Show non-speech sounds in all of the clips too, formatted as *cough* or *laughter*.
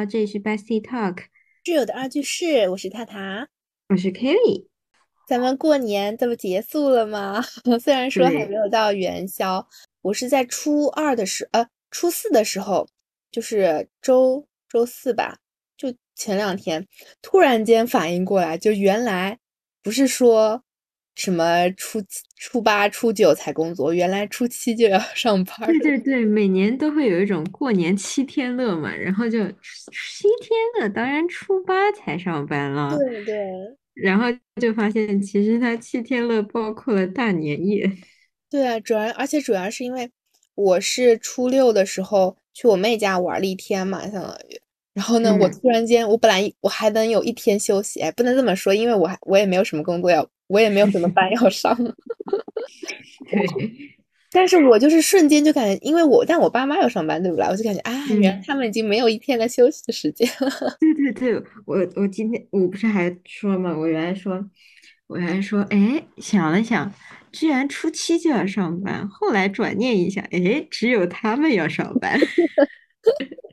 好，这里是 Bestie Talk，挚友的二句式，我是塔塔，我是 Kelly。咱们过年这不结束了吗？*laughs* 虽然说还没有到元宵，我是在初二的时，呃，初四的时候，就是周周四吧，就前两天，突然间反应过来，就原来不是说。什么初初八、初九才工作，原来初七就要 *laughs* 上班。对对对，每年都会有一种过年七天乐嘛，然后就七天乐，当然初八才上班了。对对。然后就发现，其实他七天乐包括了大年夜。*laughs* 对啊，主要而且主要是因为我是初六的时候去我妹家玩了一天嘛，相当于。然后呢，我突然间，我本来我还能有一天休息，哎，不能这么说，因为我还我也没有什么工作要。我也没有什么班要上，*laughs* 但是我就是瞬间就感觉，因为我但我爸妈要上班，对不啦？我就感觉，啊，原来他们已经没有一天的休息的时间了。*laughs* 对对对，我我今天我不是还说嘛，我原来说，我原来说，哎，想了想，居然初七就要上班，后来转念一想，哎，只有他们要上班。*laughs*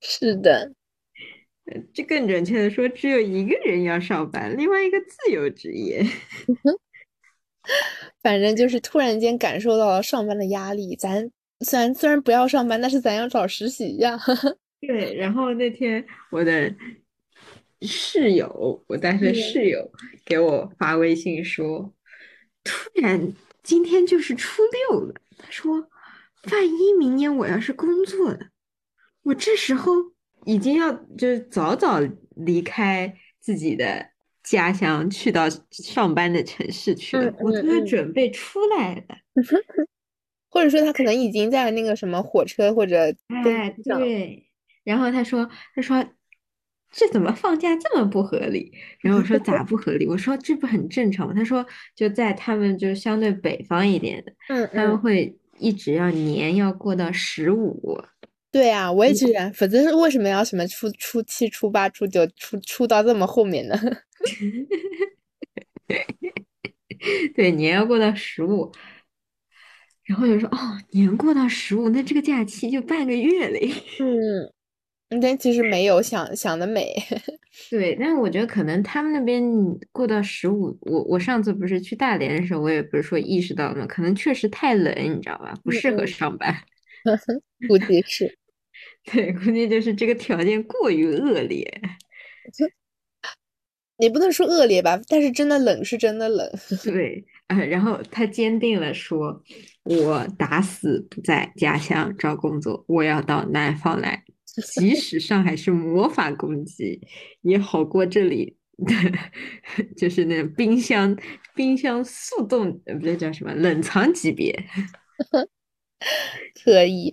是的。这更准确的说，只有一个人要上班，另外一个自由职业。反正就是突然间感受到了上班的压力。咱虽然虽然不要上班，但是咱要找实习呀。*laughs* 对，然后那天我的室友，我大学室友给我发微信说，突然今天就是初六了。他说，万一明年我要是工作了，我这时候。已经要就是早早离开自己的家乡，去到上班的城市去了。我都要准备出来了，*laughs* 或者说他可能已经在那个什么火车或者哎对。然后他说他说这怎么放假这么不合理？然后我说咋不合理？我说这不很正常吗？他说就在他们就相对北方一点的，嗯，他们会一直要年要过到十五。对啊，我也觉得，否则为什么要什么初初七、初八、初九、初初到这么后面呢？*laughs* *laughs* 对，年要过到十五，然后就说哦，年过到十五，那这个假期就半个月嘞。*laughs* 嗯，但其实没有想想的美。对，但是我觉得可能他们那边过到十五，我我上次不是去大连的时候，我也不是说意识到嘛，可能确实太冷，你知道吧？不适合上班。估计是，对，估计就是这个条件过于恶劣。*laughs* 你不能说恶劣吧，但是真的冷是真的冷。*laughs* 对，呃，然后他坚定了说：“我打死不在家乡找工作，我要到南方来，*laughs* 即使上海是魔法攻击，也好过这里的，就是那种冰箱冰箱速冻，呃，不对，叫什么冷藏级别。”可以，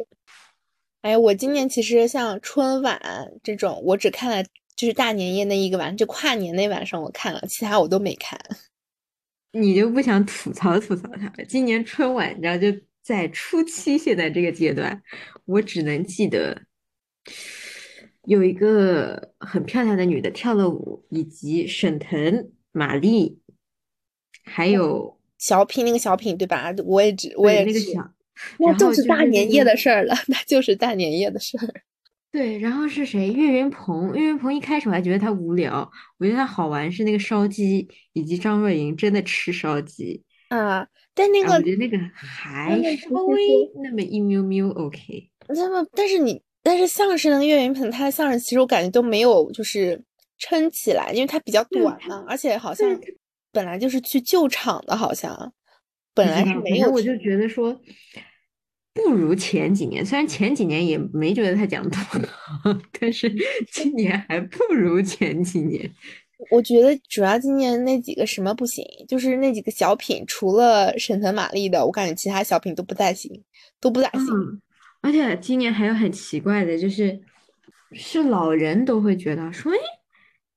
哎，我今年其实像春晚这种，我只看了就是大年夜那一个晚，就跨年那晚上我看了，其他我都没看。你就不想吐槽吐槽他了？今年春晚，你知道就在初期，现在这个阶段，我只能记得有一个很漂亮的女的跳了舞，以及沈腾、马丽，还有小品那个小品对吧？我也只我也那个小。那就是大年夜的事儿了，那就是大年夜的事儿。*laughs* 对，然后是谁？岳云鹏。岳云鹏一开始我还觉得他无聊，我觉得他好玩是那个烧鸡，以及张若昀真的吃烧鸡啊。但那个我觉得那个还稍微那么一喵喵 OK。那么，但是你但是相声的岳云鹏，他的相声其实我感觉都没有就是撑起来，因为他比较短嘛，而且好像本来就是去救场的，好像。本来是没有，我就觉得说不如前几年。虽然前几年也没觉得他讲多好，*laughs* 但是今年还不如前几年。我觉得主要今年那几个什么不行，就是那几个小品，除了沈腾、马丽的，我感觉其他小品都不太行，都不咋行。而且今年还有很奇怪的，就是是老人都会觉得说，哎，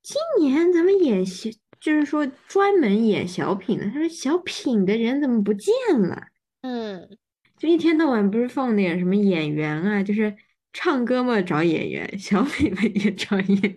今年咱们演戏。就是说，专门演小品的，他说小品的人怎么不见了？嗯，就一天到晚不是放点什么演员啊，就是唱歌嘛找演员，小品嘛也找演员，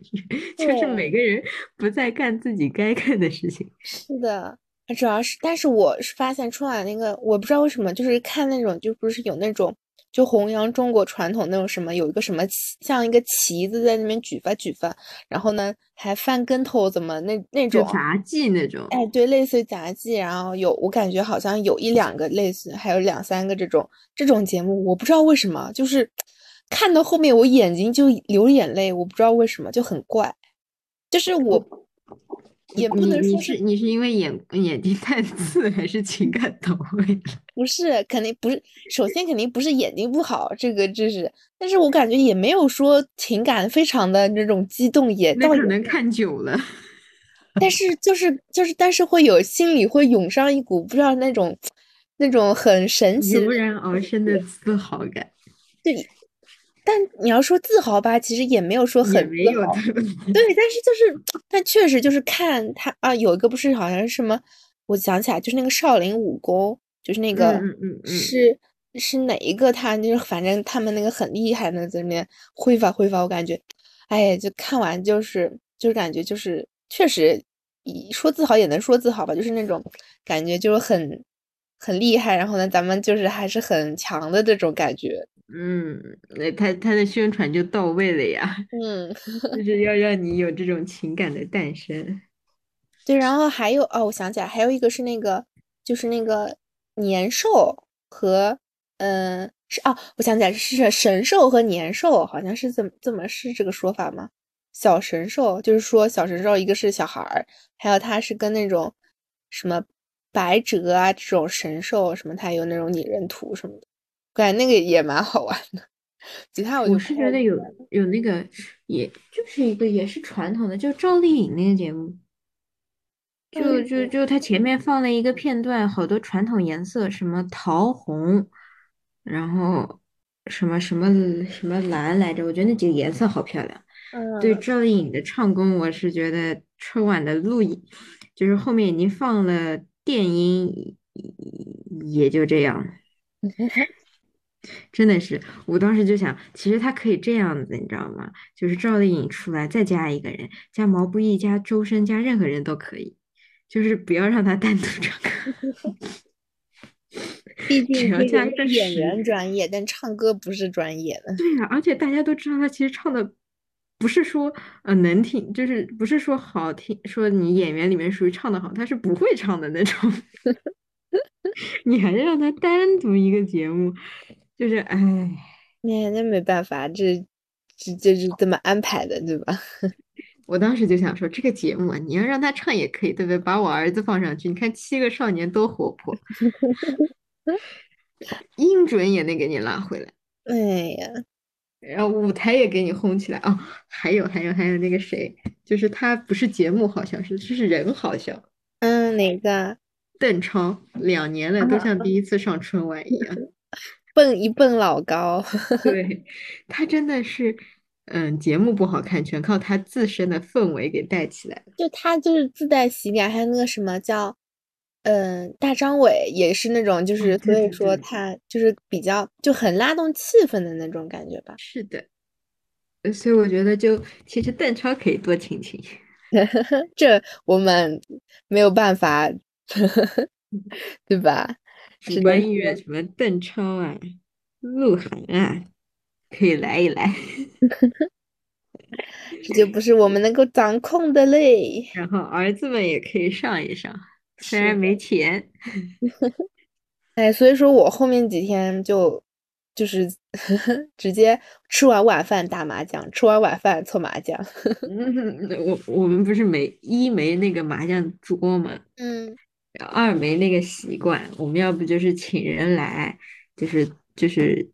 就是每个人不再干自己该干的事情。是的，主要是，但是我是发现春晚那个，我不知道为什么，就是看那种，就不是有那种就弘扬中国传统那种什么，有一个什么像一个旗子在那边举吧举吧，然后呢还翻跟头，怎么那那种杂技那种？哎，对，类似于杂技，然后有我感觉好像有一两个类似，还有两三个这种这种节目，我不知道为什么，就是看到后面我眼睛就流眼泪，我不知道为什么就很怪，就是我。也不能说是你是因为眼眼睛太 *laughs* 刺，还是情感到位了？*laughs* 不是，肯定不是。首先肯定不是眼睛不好，这个这是。但是我感觉也没有说情感非常的那种激动，也那可能看久了。但是就是就是，但是会有心里会涌上一股不知道那种那种很神奇、油然而生的自豪感。对。但你要说自豪吧，其实也没有说很没有对，但是就是，但确实就是看他啊，有一个不是好像是什么，我想起来就是那个少林武功，就是那个嗯嗯是是哪一个？他就是反正他们那个很厉害的，在那边挥发挥发，我感觉，哎呀，就看完就是就是感觉就是确实，说自豪也能说自豪吧，就是那种感觉就是很很厉害，然后呢，咱们就是还是很强的这种感觉。嗯，那他他的宣传就到位了呀。嗯，*laughs* 就是要让你有这种情感的诞生。对，然后还有哦，我想起来，还有一个是那个，就是那个年兽和嗯是哦，我想起来是神兽和年兽，好像是怎么这么是这个说法吗？小神兽就是说小神兽，一个是小孩儿，还有他是跟那种什么白蛇啊这种神兽什么，他有那种拟人图什么的。感觉那个也蛮好玩的，其他我是觉得有有那个，也就是一个也是传统的，就赵丽颖那个节目，就就就他前面放了一个片段，好多传统颜色，什么桃红，然后什么什么什么蓝来着，我觉得那几个颜色好漂亮。对赵丽颖的唱功，我是觉得春晚的录影，就是后面已经放了电音，也就这样。*laughs* 真的是，我当时就想，其实他可以这样子，你知道吗？就是赵丽颖出来，再加一个人，加毛不易，加周深，加任何人都可以，就是不要让他单独唱歌。*laughs* 毕竟演员专业，但唱歌不是专业的。对呀，而且大家都知道，他其实唱的不是说呃能听，就是不是说好听，说你演员里面属于唱的好，他是不会唱的那种。*laughs* 你还是让他单独一个节目。就是哎，那那没办法，这这就是这么安排的，对吧？*laughs* 我当时就想说，这个节目啊，你要让他唱也可以，对不对？把我儿子放上去，你看七个少年多活泼，*laughs* 音准也能给你拉回来。哎呀，然后舞台也给你轰起来哦。还有还有还有那个谁，就是他不是节目好笑，是就是人好笑。嗯，哪个？邓超，两年了，都像第一次上春晚一样。*laughs* 蹦一蹦老高，*laughs* 对他真的是，嗯，节目不好看，全靠他自身的氛围给带起来就他就是自带喜感，还有那个什么叫，嗯，大张伟也是那种，就是所以说他就是比较就很拉动气氛的那种感觉吧。是的，所以我觉得就其实邓超可以多请请，*laughs* 这我们没有办法，*laughs* 对吧？主观意愿什么邓超啊、鹿晗啊，可以来一来，*laughs* 这就不是我们能够掌控的嘞。*laughs* 然后儿子们也可以上一上，虽然没钱。*laughs* 哎，所以说我后面几天就就是直接吃完晚饭打麻将，吃完晚饭搓麻将。我我们不是没一没那个麻将桌吗？嗯。二没那个习惯，我们要不就是请人来，就是就是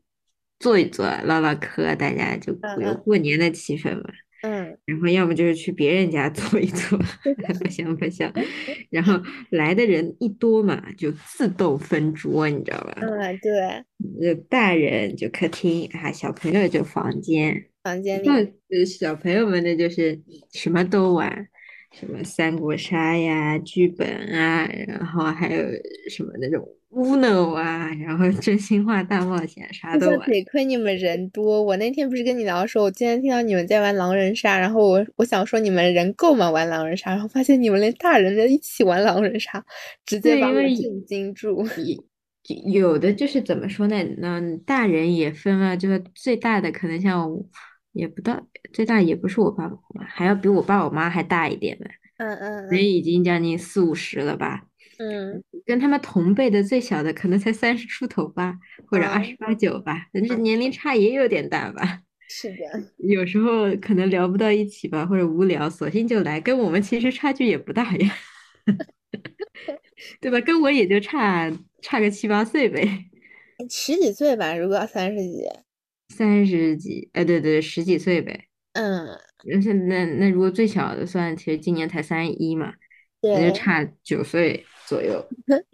坐一坐，唠唠嗑，大家就有过年的气氛嘛。嗯。然后要么就是去别人家坐一坐，*laughs* 不行不行。*laughs* 然后来的人一多嘛，就自动分桌，你知道吧？嗯，对。就大人就客厅啊，小朋友就房间。房间里。那小朋友们呢，就是什么都玩。什么三国杀呀、剧本啊，然后还有什么那种 Uno 啊，然后真心话大冒险啥都玩。得亏你们人多，我那天不是跟你聊的时候，我今天听到你们在玩狼人杀，然后我我想说你们人够吗？玩狼人杀，然后发现你们连大人在一起玩狼人杀，直接把我震惊住。有的就是怎么说呢？嗯大人也分了，就是最大的可能像也不到最大也不是我爸爸妈妈，还要比我爸我妈还大一点呢，嗯嗯人已经将近四五十了吧。嗯跟他们同辈的最小的可能才三十出头吧，或者二十嗯，八九吧，但是年龄差也有点大吧。*laughs* 是的，有时候可能聊不到一起吧，或者无聊，索性就来，跟我们其实差距也不大呀，*laughs* 对吧？跟我也就差差个七八岁呗，十几岁吧，如果要三十几，三十几，哎，对对，十几岁呗。嗯，那是那那如果最小的算，其实今年才三十一嘛，那就对，差九岁左右。*laughs*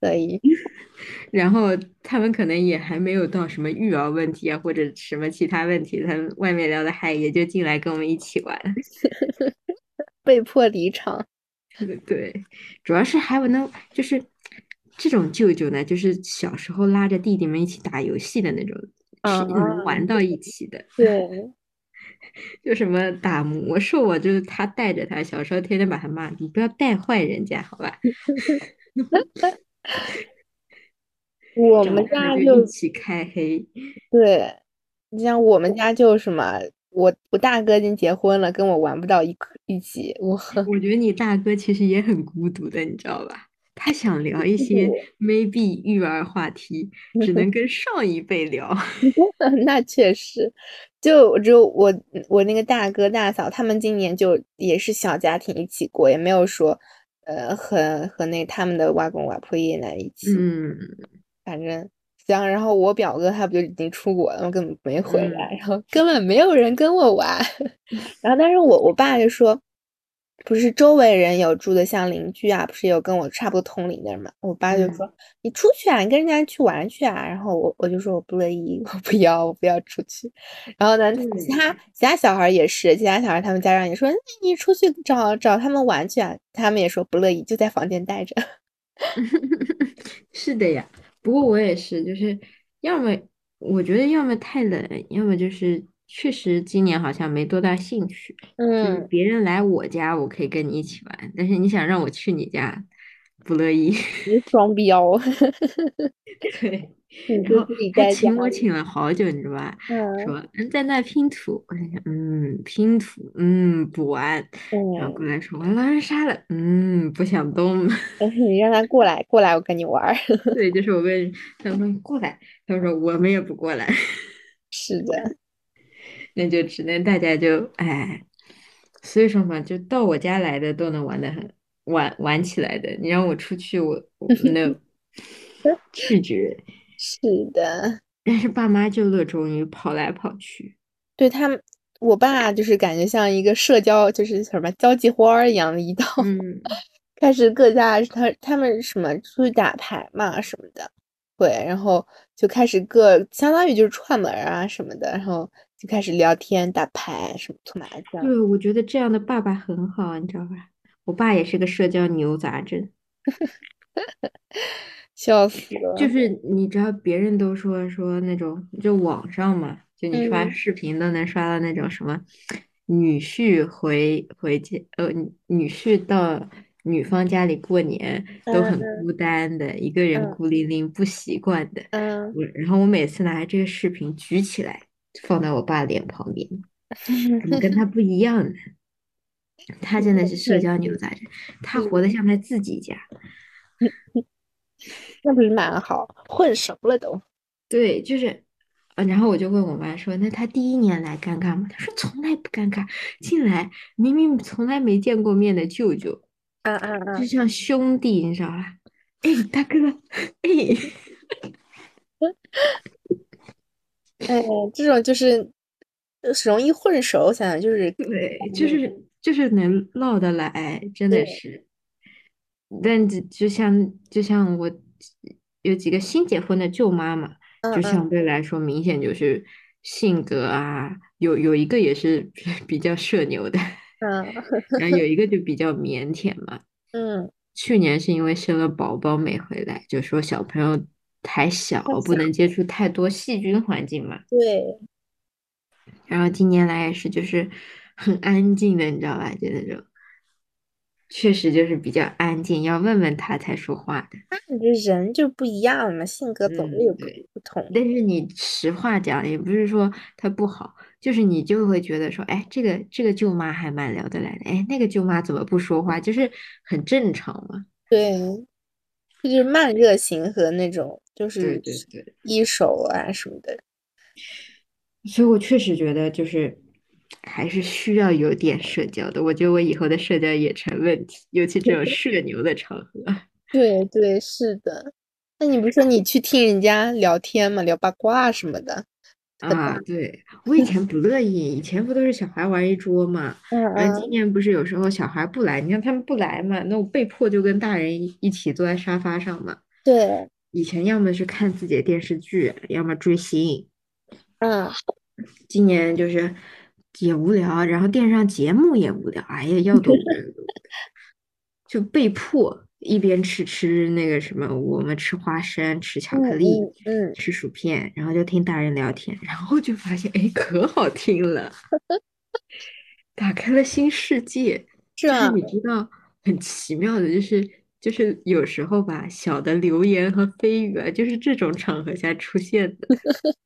可以，*laughs* 然后他们可能也还没有到什么育儿问题啊，或者什么其他问题，他们外面聊的嗨，也就进来跟我们一起玩。*laughs* 被迫离场，对，主要是还有那，就是这种舅舅呢，就是小时候拉着弟弟们一起打游戏的那种，是能玩啊，到一起的。对，*laughs* 就什么打魔兽啊，就是他带着他，小时候天天把他骂，你不要带坏人家，好吧？*laughs* 我们家就一起开黑。对，你像我们家就什么，我我大哥已经结婚了，跟我玩不到一块一起，我我觉得你大哥其实也很孤独的，你知道吧？他想聊一些 maybe 育儿话题，只能跟上一辈聊。*laughs* *laughs* 那确实，就只有我我那个大哥大嫂，他们今年就也是小家庭一起过，也没有说呃和和那他们的外公外婆爷爷奶奶一起，嗯反正行。然后我表哥他不就已经出国了吗？根本没回嗯来，然后根本没有人跟我玩。*laughs* 然后但是我我爸就说，不是周围人有住的像邻居啊，不是有跟我差不多同龄的人嘛？我爸就嗯说你出去啊，你跟人家去玩去啊。然后我我就说我不乐意，*laughs* 我不要，我不要出去。然后呢，嗯其他其他小孩也是，其他小孩他们家长也说，那你出去找找他们玩去啊，他们也说不乐意，就在房间待着。*laughs* 是的呀。不过我也是，就是要么我觉得要么太冷，要么就是确实今年好像没多大兴趣。就是嗯，别人来我家，我可以跟你一起玩，但是你想让我去你家，不乐意。*laughs* 你双标，*laughs* 对，你然后。请我请了好久，你知道吧？嗯说嗯，在那拼图，*laughs* 我想想，嗯，拼图，嗯，不玩。然后嗯，过来说玩狼人杀了，嗯，不想动。你让他过来，过来，我跟你玩。对，就是我问他们说你过来，他们说我们也不过来，是的，那就只能大家就哎，所以说嘛，就到我家来的都能玩的很玩玩起来的，你让我出去，我我 no *laughs* 拒绝。是的，但是爸妈就热衷于跑来跑去，对他们，我爸就是感觉像一个社交，就是什么交际花儿一样的一道，嗯，*laughs* 开始各家他他们什么出去打牌嘛什么的，对，然后就开始各相当于就是串门啊什么的，然后就开始聊天打牌什么搓麻将，对，我觉得这样的爸爸很好，你知道吧？我爸也是个社交牛杂症，*laughs* 笑死了。就是你知道别人都说说那种，就网上嘛，就你刷嗯视频都能刷到那种什么女婿回回家，呃，女女婿到女方家里过年都很嗯孤单的，一个人嗯孤零零不习惯的。嗯，我然后我每次拿这个视频举起来，放在我爸脸旁边，*laughs* 怎么跟他不一样呢？他真的是社交牛杂症，他活得像在自己家。那不是蛮好，混熟了都。对，就是，呃，然后我就问我妈说，那他第一年来尴尬吗？她说从来不尴尬，进来明明从来没见过面的舅舅，嗯嗯嗯，就像兄弟，你知道吧？哎，大哥，哎，*laughs* 哎，这种就是呃容易混熟，想想就是对，就是就是能唠得来，真的是。但就就像就像我有几个新结婚的舅妈嘛，嗯就相嗯对来说明显就是性格啊，有有一个也是比 *laughs* 较社牛的，嗯然后有一个就比较腼腆嘛。*laughs* 嗯，去年是因为生了宝宝没回来，就说小朋友还小，太不能接触太多细菌环境嘛。对，然后今年来也是就是 *laughs* 很安静的，你知道吧？就那种。确实就是比较安静，要问问他才说话的。那你这人就不一样嘛，性格总是有嗯，不。不同。但是你实话讲，也不是说他不好，就是你就会觉得说，哎，这个这个舅妈还蛮聊得来的，哎，那个舅妈怎么不说话，就是很正常嘛。对，这就是慢热型和那种就对是对对，一手啊什么的。所以我确实觉得就是还是需要有点社交的。我觉得我以后的社交也成问题，尤其这种社牛的场合。*laughs* 对对，是的。那你不是说你去听人家聊天嘛，聊八卦什么的？啊，对，我以前不乐意，以前不都是小孩玩一桌嘛，嗯然后今嗯，年不是有时候小孩不来，你看他们不来嘛，那我被迫就跟大人一一起坐在沙发上嘛。对，以前要么是看自己的电视剧，要么追星，嗯，今年就是也无聊，然后电视上节目也无聊，哎呀，要多就被迫一边吃吃那个什么，我们吃花生，吃巧克嗯力，嗯嗯，吃薯片，然后就听大人聊天，然后就发现，哎，可好听了，*laughs* 打开了新世界。就是啊？你知道很奇妙的，就是就是有时候吧，小的流言和蜚语啊，就是这种场合下出现的。*laughs*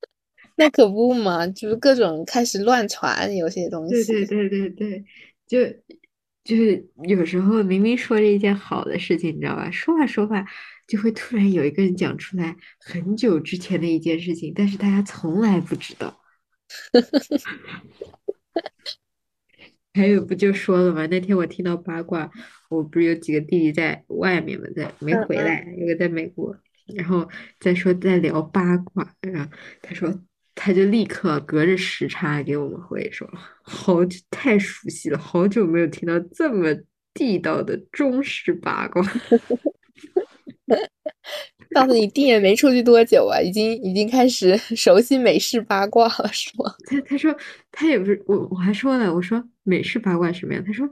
那可不嘛，就是各种开始乱传有些东西。对对对对对，就就是有时候明明说着一件好的事情，你知道吧？说话说话，就会突然有一个人讲出来很久之前的一件事情，但是大家从来不知道。*laughs* 还有不就说了吗？那天我听到八卦，我不是有几个弟弟在外面嘛，在没回来，有个在美国，然后再说在聊八卦，然后他说他就立刻隔着时差给我们回说，好久太熟悉了，好久没有听到这么地道的中式八卦。告诉你弟也没出去多久啊，已经已经开始 *laughs* 熟悉美式八卦了，是吗？*laughs* 他他说他也不是我我还说呢，我说美式八卦什么样？他说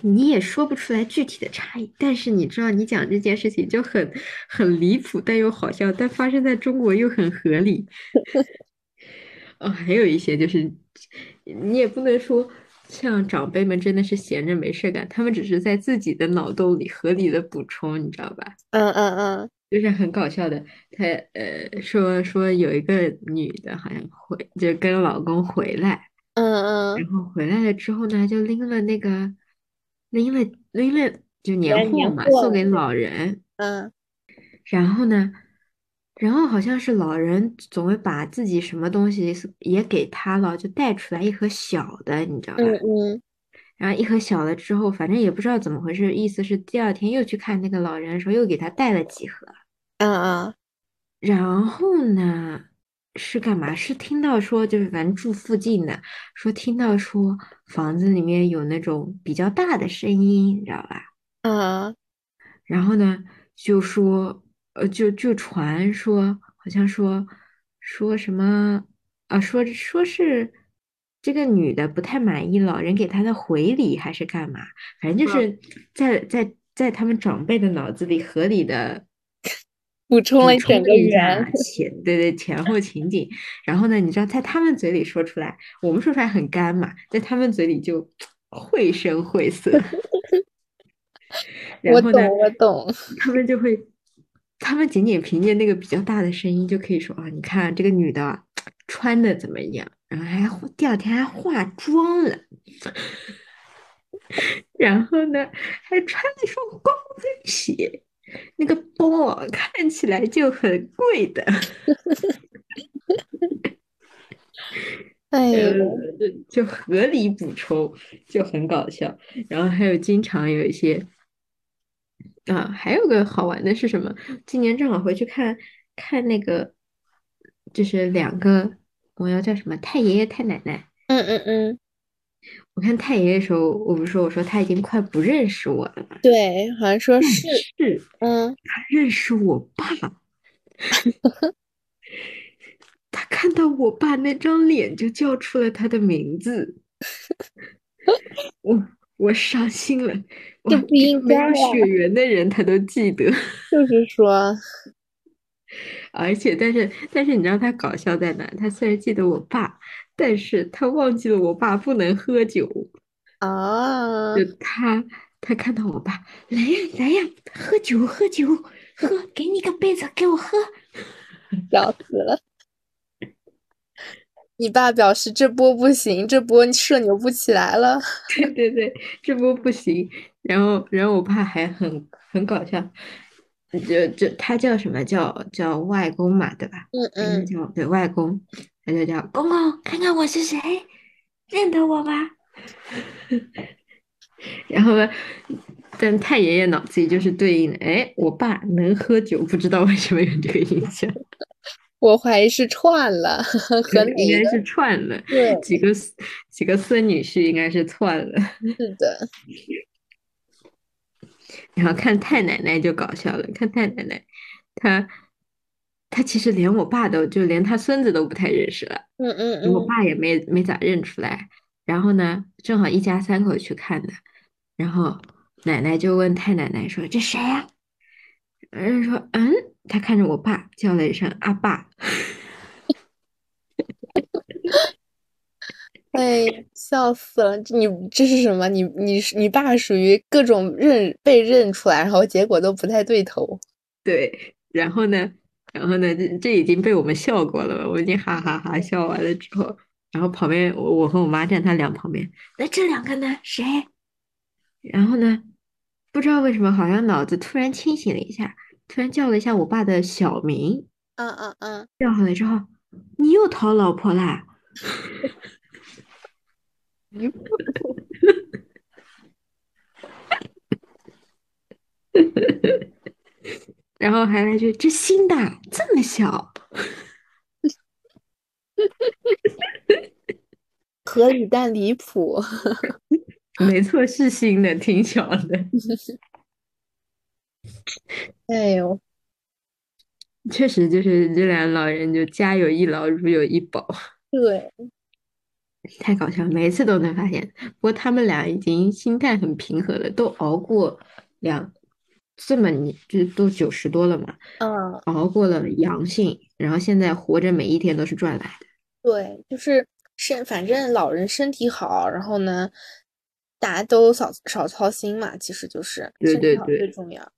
你也说不出来具体的差异，但是你知道你讲这件事情就很很离谱，但又好笑，但发生在中国又很合理。*laughs* 哦，还有一些就是你也不能说像长辈们真的是闲着没事干，他们只是在自己的脑洞里合理的补充，你知道吧？嗯嗯嗯就是很搞笑的，他呃说说有一个女的好像回就跟老公回来，嗯嗯，然后回来了之后呢，就拎了那个拎了拎了就年货嘛，货，送给老人，嗯然后呢，然后好像是老人总会把自己什么东西也给他了，就带出来一盒小的，你知道嗯吧？嗯然后一盒小的之后，反正也不知道怎么回事，意思是第二天又去看那个老人的时候，又给他带了几盒。嗯嗯然后呢，是干嘛？是听到说，就是反正住附近的，说听到说房子里面有那种比较大的声音，你知道吧？嗯然后呢，就说，呃，就就传说，好像说说什么啊，说说是这个女的不太满意老人给她的回礼，还是干嘛？反正就嗯，是在在在他们长辈的脑子里合理的补充了补一整个充了一圆，前对对前后情景，然后呢，你知道在他们嘴里说出来，我们说出来很干嘛，在他们嘴里就绘声绘色，*laughs* 然后呢，我懂我懂，他们就会，他们仅仅凭借那个比较大的声音就可以说啊，你看这个女的啊穿的怎么样，然后还第二天还化妆了，*laughs* 然后呢还穿了一双高跟鞋，那个包啊看起来就很贵的，*laughs* 哎呃，，就合理补充，就很搞笑。然后还有经常有一些啊，还有个好玩的是什么？今年正好回去看看那个，就是两个我要叫什么太爷爷太奶奶。嗯嗯嗯，我看太爷爷的时候，我不是说我说他已经快不认识我了吗，对，好像说是，是嗯，他认识我爸。*laughs* 他看到我爸那张脸就叫出了他的名字，我我伤心了。哇，这不应没有该，血缘的人他都记得，就是说，而且但是但是你知道他搞笑在哪？他虽然记得我爸，但是他忘记了我爸不能喝酒，啊，就他他看到我爸，来呀来呀，喝酒喝酒，喝，给你个杯子，给我喝，*laughs* 笑死了。你爸表示这波不行，这波社牛不起来了。*laughs* 对对对，这波不行。然后，然后我爸还很很搞笑，就就他叫什么叫叫外公嘛，对吧？嗯嗯，叫对外公，他就叫公公，看看我是谁，认得我吧？*laughs* 然后呢，但太爷爷脑子里就是对应的，哎，我爸能喝酒，不知道为什么有这个印象。*laughs* 我怀疑是串了，和应该是串了，对，几个几个孙女婿应该是串了。是的。*laughs* 然后看太奶奶就搞笑了，看太奶奶，她她其实连我爸都就连他孙子都不太认识了，嗯嗯嗯，我爸也没没咋认出来。然后呢，正好一家三口去看的，然后奶奶就问太奶奶说：“这谁呀？”人说：“嗯。”他看着我爸，叫了一声“阿爸”。*laughs* 哎，笑死了！你这是什么？你你你爸属于各种认被认出来，然后结果都不太对头。对，然后呢？然后呢？这这已经被我们笑过了，我已经哈哈哈笑完了之后，然后旁边我我和我妈站他俩旁边，那这两个呢？谁？然后呢？不知道为什么，好像脑子突然清醒了一下。突然叫了一下我爸的小名，嗯嗯嗯，叫好了之后，你又讨老婆啦？*laughs* 然后还来句这新的这么小，*laughs* 合理但离谱。没错，是新的，挺小的。*laughs* 哎呦，确实就是这俩老人就家有一老如有一宝，对，*laughs* 太搞笑，每次都能发现。不过他们俩已经心态很平和了，都熬过两这么你就都九十多了嘛，嗯，熬过了阳性，然后现在活着每一天都是赚来的。对，就是身反正老人身体好，然后呢，大家都少少操心嘛，其实就是对对对最重要。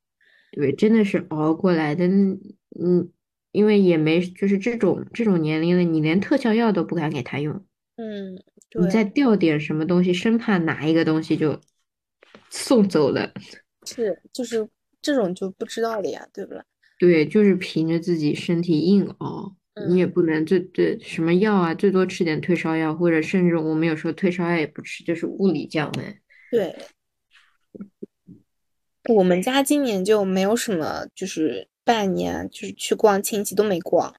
对，真的是熬过来的，嗯，因为也没就是这种这种年龄了，你连特效药都不敢给他用，嗯，你再掉点什么东西，生怕哪一个东西就送走了。是，就是这种就不知道了呀，对不啦？对，就是凭着自己身体硬熬，你也不能最最什么药啊，最多吃点退烧药，或者甚至我们有时候退烧药也不吃，就是物理降温。对。我们家今年就没有什么，就是拜年，就是去逛亲戚都没逛，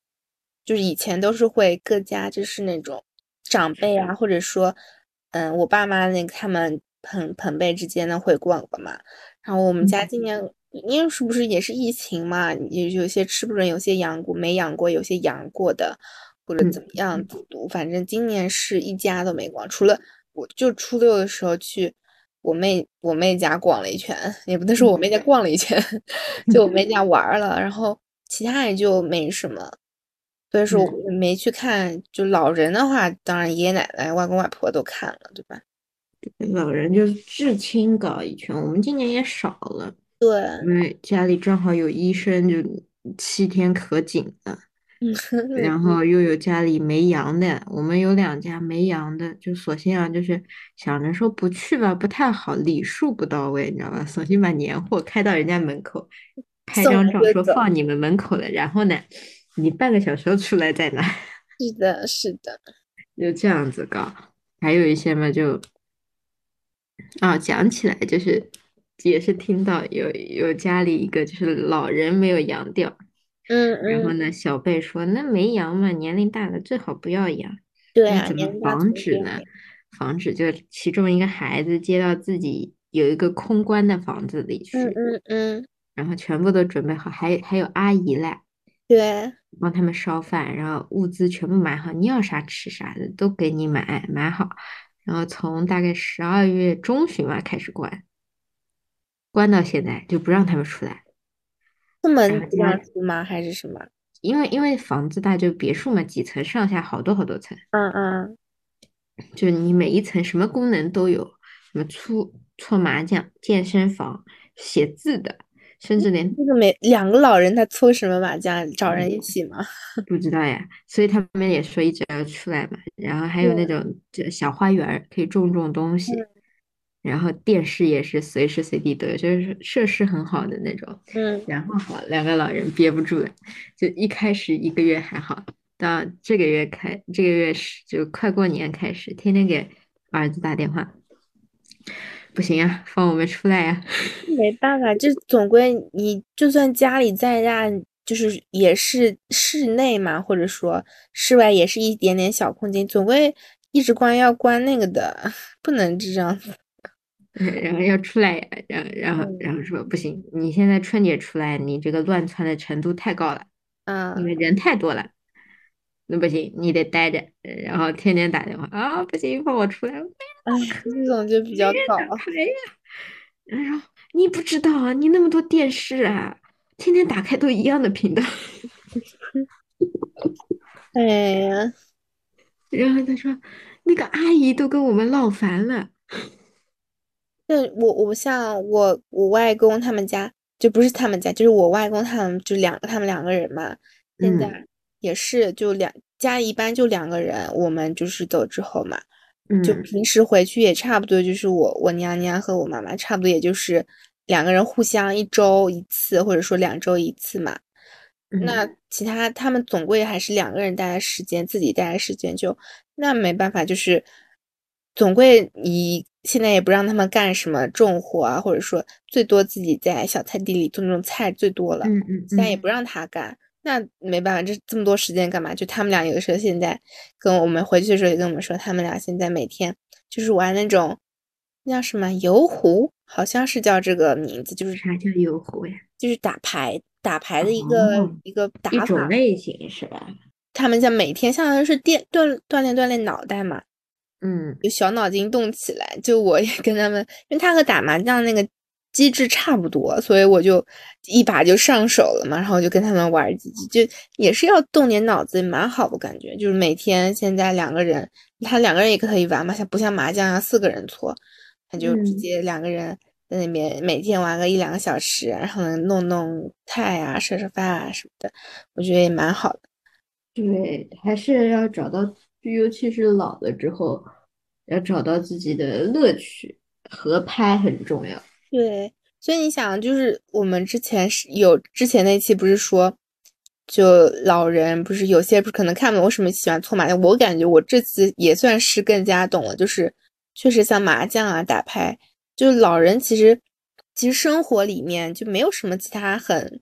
就是以前都是会各家就是那种长辈啊，或者说，嗯，我爸妈那个他们朋朋辈之间呢会逛逛嘛。然后我们家今年因为是不是也是疫情嘛，也有些吃不准，有些养过没养过，有些养过的或者怎么样子，反正今年是一家都没逛，除了我就初六的时候去。我妹我妹家逛了一圈，也不能说我妹家逛了一圈，*laughs* 就我妹家玩了，然后其他也就没什么，所以说我没去看。就老人的话，当然爷爷奶奶、外公外婆都看了，对吧？老人就是至亲搞一圈，我们今年也少了，对，因为家里正好有医生，就七天可紧了。然后又有家里没阳的，我们有两家没阳的，就索性啊，就是想着说不去吧，不太好，礼数不到位，你知道吧？索性把年货开到人家门口，拍张照说放你们门口了，然后呢，你半个小时出来再拿。*laughs* 是的，是的，*laughs* 就这样子搞。还有一些嘛，就啊，讲起来就是也是听到有有家里一个就是老人没有阳掉。嗯，然后呢，小贝说：“那没阳嘛，年龄大了最好不要养。对啊，怎么防止呢？防止就其中一个孩子接到自己有一个空关的房子里去，嗯嗯嗯，然后全部都准备好，还还有阿姨来，对，帮他们烧饭，然后物资全部买好，你要啥吃啥的都给你买买好，然后从大概十二月中旬吧开始关，关到现在就不让他们出来。”出门不让出吗？还是什么？因为因为房子大，就别墅嘛，几层上下好多好多层。嗯嗯，就你每一层什么功能都有，什么搓搓麻将、健身房、写字的，甚至连那个没两个老人，他搓什么麻将？找人一起吗？*laughs* 不知道呀。所以他们也说一直要出来嘛。然后还有那种就小花园，可以种种东西。然后电视也是随时随地都有，就是设施很好的那种。嗯。然后好，两个老人憋不住了，就一开始一个月还好，到这个月开，这个月是就快过年开始，天天给儿子打电话，不行啊，放我们出来呀。*laughs* 没办法，这总归你就算家里再大，就是也是室内嘛，或者说室外也是一点点小空间，总归一直关要关那个的，*laughs* 不能这样子。然后要出来，然后然后然后说不行，你现在春节出来，你这个乱窜的程度太高了，嗯，因为人太多了，那不行，你得待着，然后天天打电话啊，不行，放我出来，哎，这种就比较哎呀。然后你不知道啊，你那么多电视啊，天天打开都一样的频道，*laughs* 哎呀，然后他说那个阿姨都跟我们闹烦了。那我我像我我外公他们家就不是他们家，就是我外公他们就两他们两个人嘛，现在也是就两家一般就两个人，我们就是走之后嘛，就平时回去也差不多就是我我娘娘和我妈妈差不多也就是两个人互相一周一次或者说两周一次嘛，那。其他他们总归还是两个人待的时间，自己待的时间就那没办法就是总归你。现在也不让他们干什么重活啊，或者说最多自己在小菜地里种种菜最多了。嗯嗯。现在也不让他干，那没办法，这这么多时间干嘛？就他们俩有的时候现在跟我们回去的时候也跟我们说，他们俩现在每天就是玩那种叫什么游湖，好像是叫这个名字，就是啥叫游湖呀？就是打牌打牌的一个一个打法。一种类型是吧？他们像每天相当于是锻锻锻炼锻炼脑袋嘛。嗯，就小脑筋动起来，就我也跟他们，因为他和打麻将那个机制差不多，所以我就一把就上手了嘛，然后就跟他们玩几局，就也是要动点脑子，蛮好的感觉。就是每天现在两个人，他两个人也可以玩嘛，像不像麻将要四个人搓，他就直接两个人在那边每天玩个一两个小时，然后弄弄菜啊、烧烧饭啊什么的，我觉得也蛮好的。对，还是要找到。尤其是老了之后，要找到自己的乐趣，合拍很重要。对，所以你想，就是我们之前是有之前那期不是说，就老人不是有些不是可能看不懂为什么喜欢搓麻将，我感觉我这次也算是更加懂了，就是确实像麻将啊、打牌，就老人其实其实生活里面就没有什么其他很。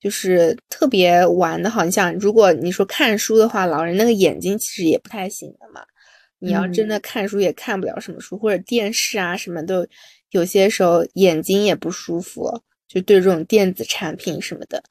就是特别玩的，好像如果你说看书的话，老人那个眼睛其实也不太行的嘛。你要真的看书也看不了什么书，或者电视啊什么都有些时候眼睛也不舒服。就对这种电子产品什么的，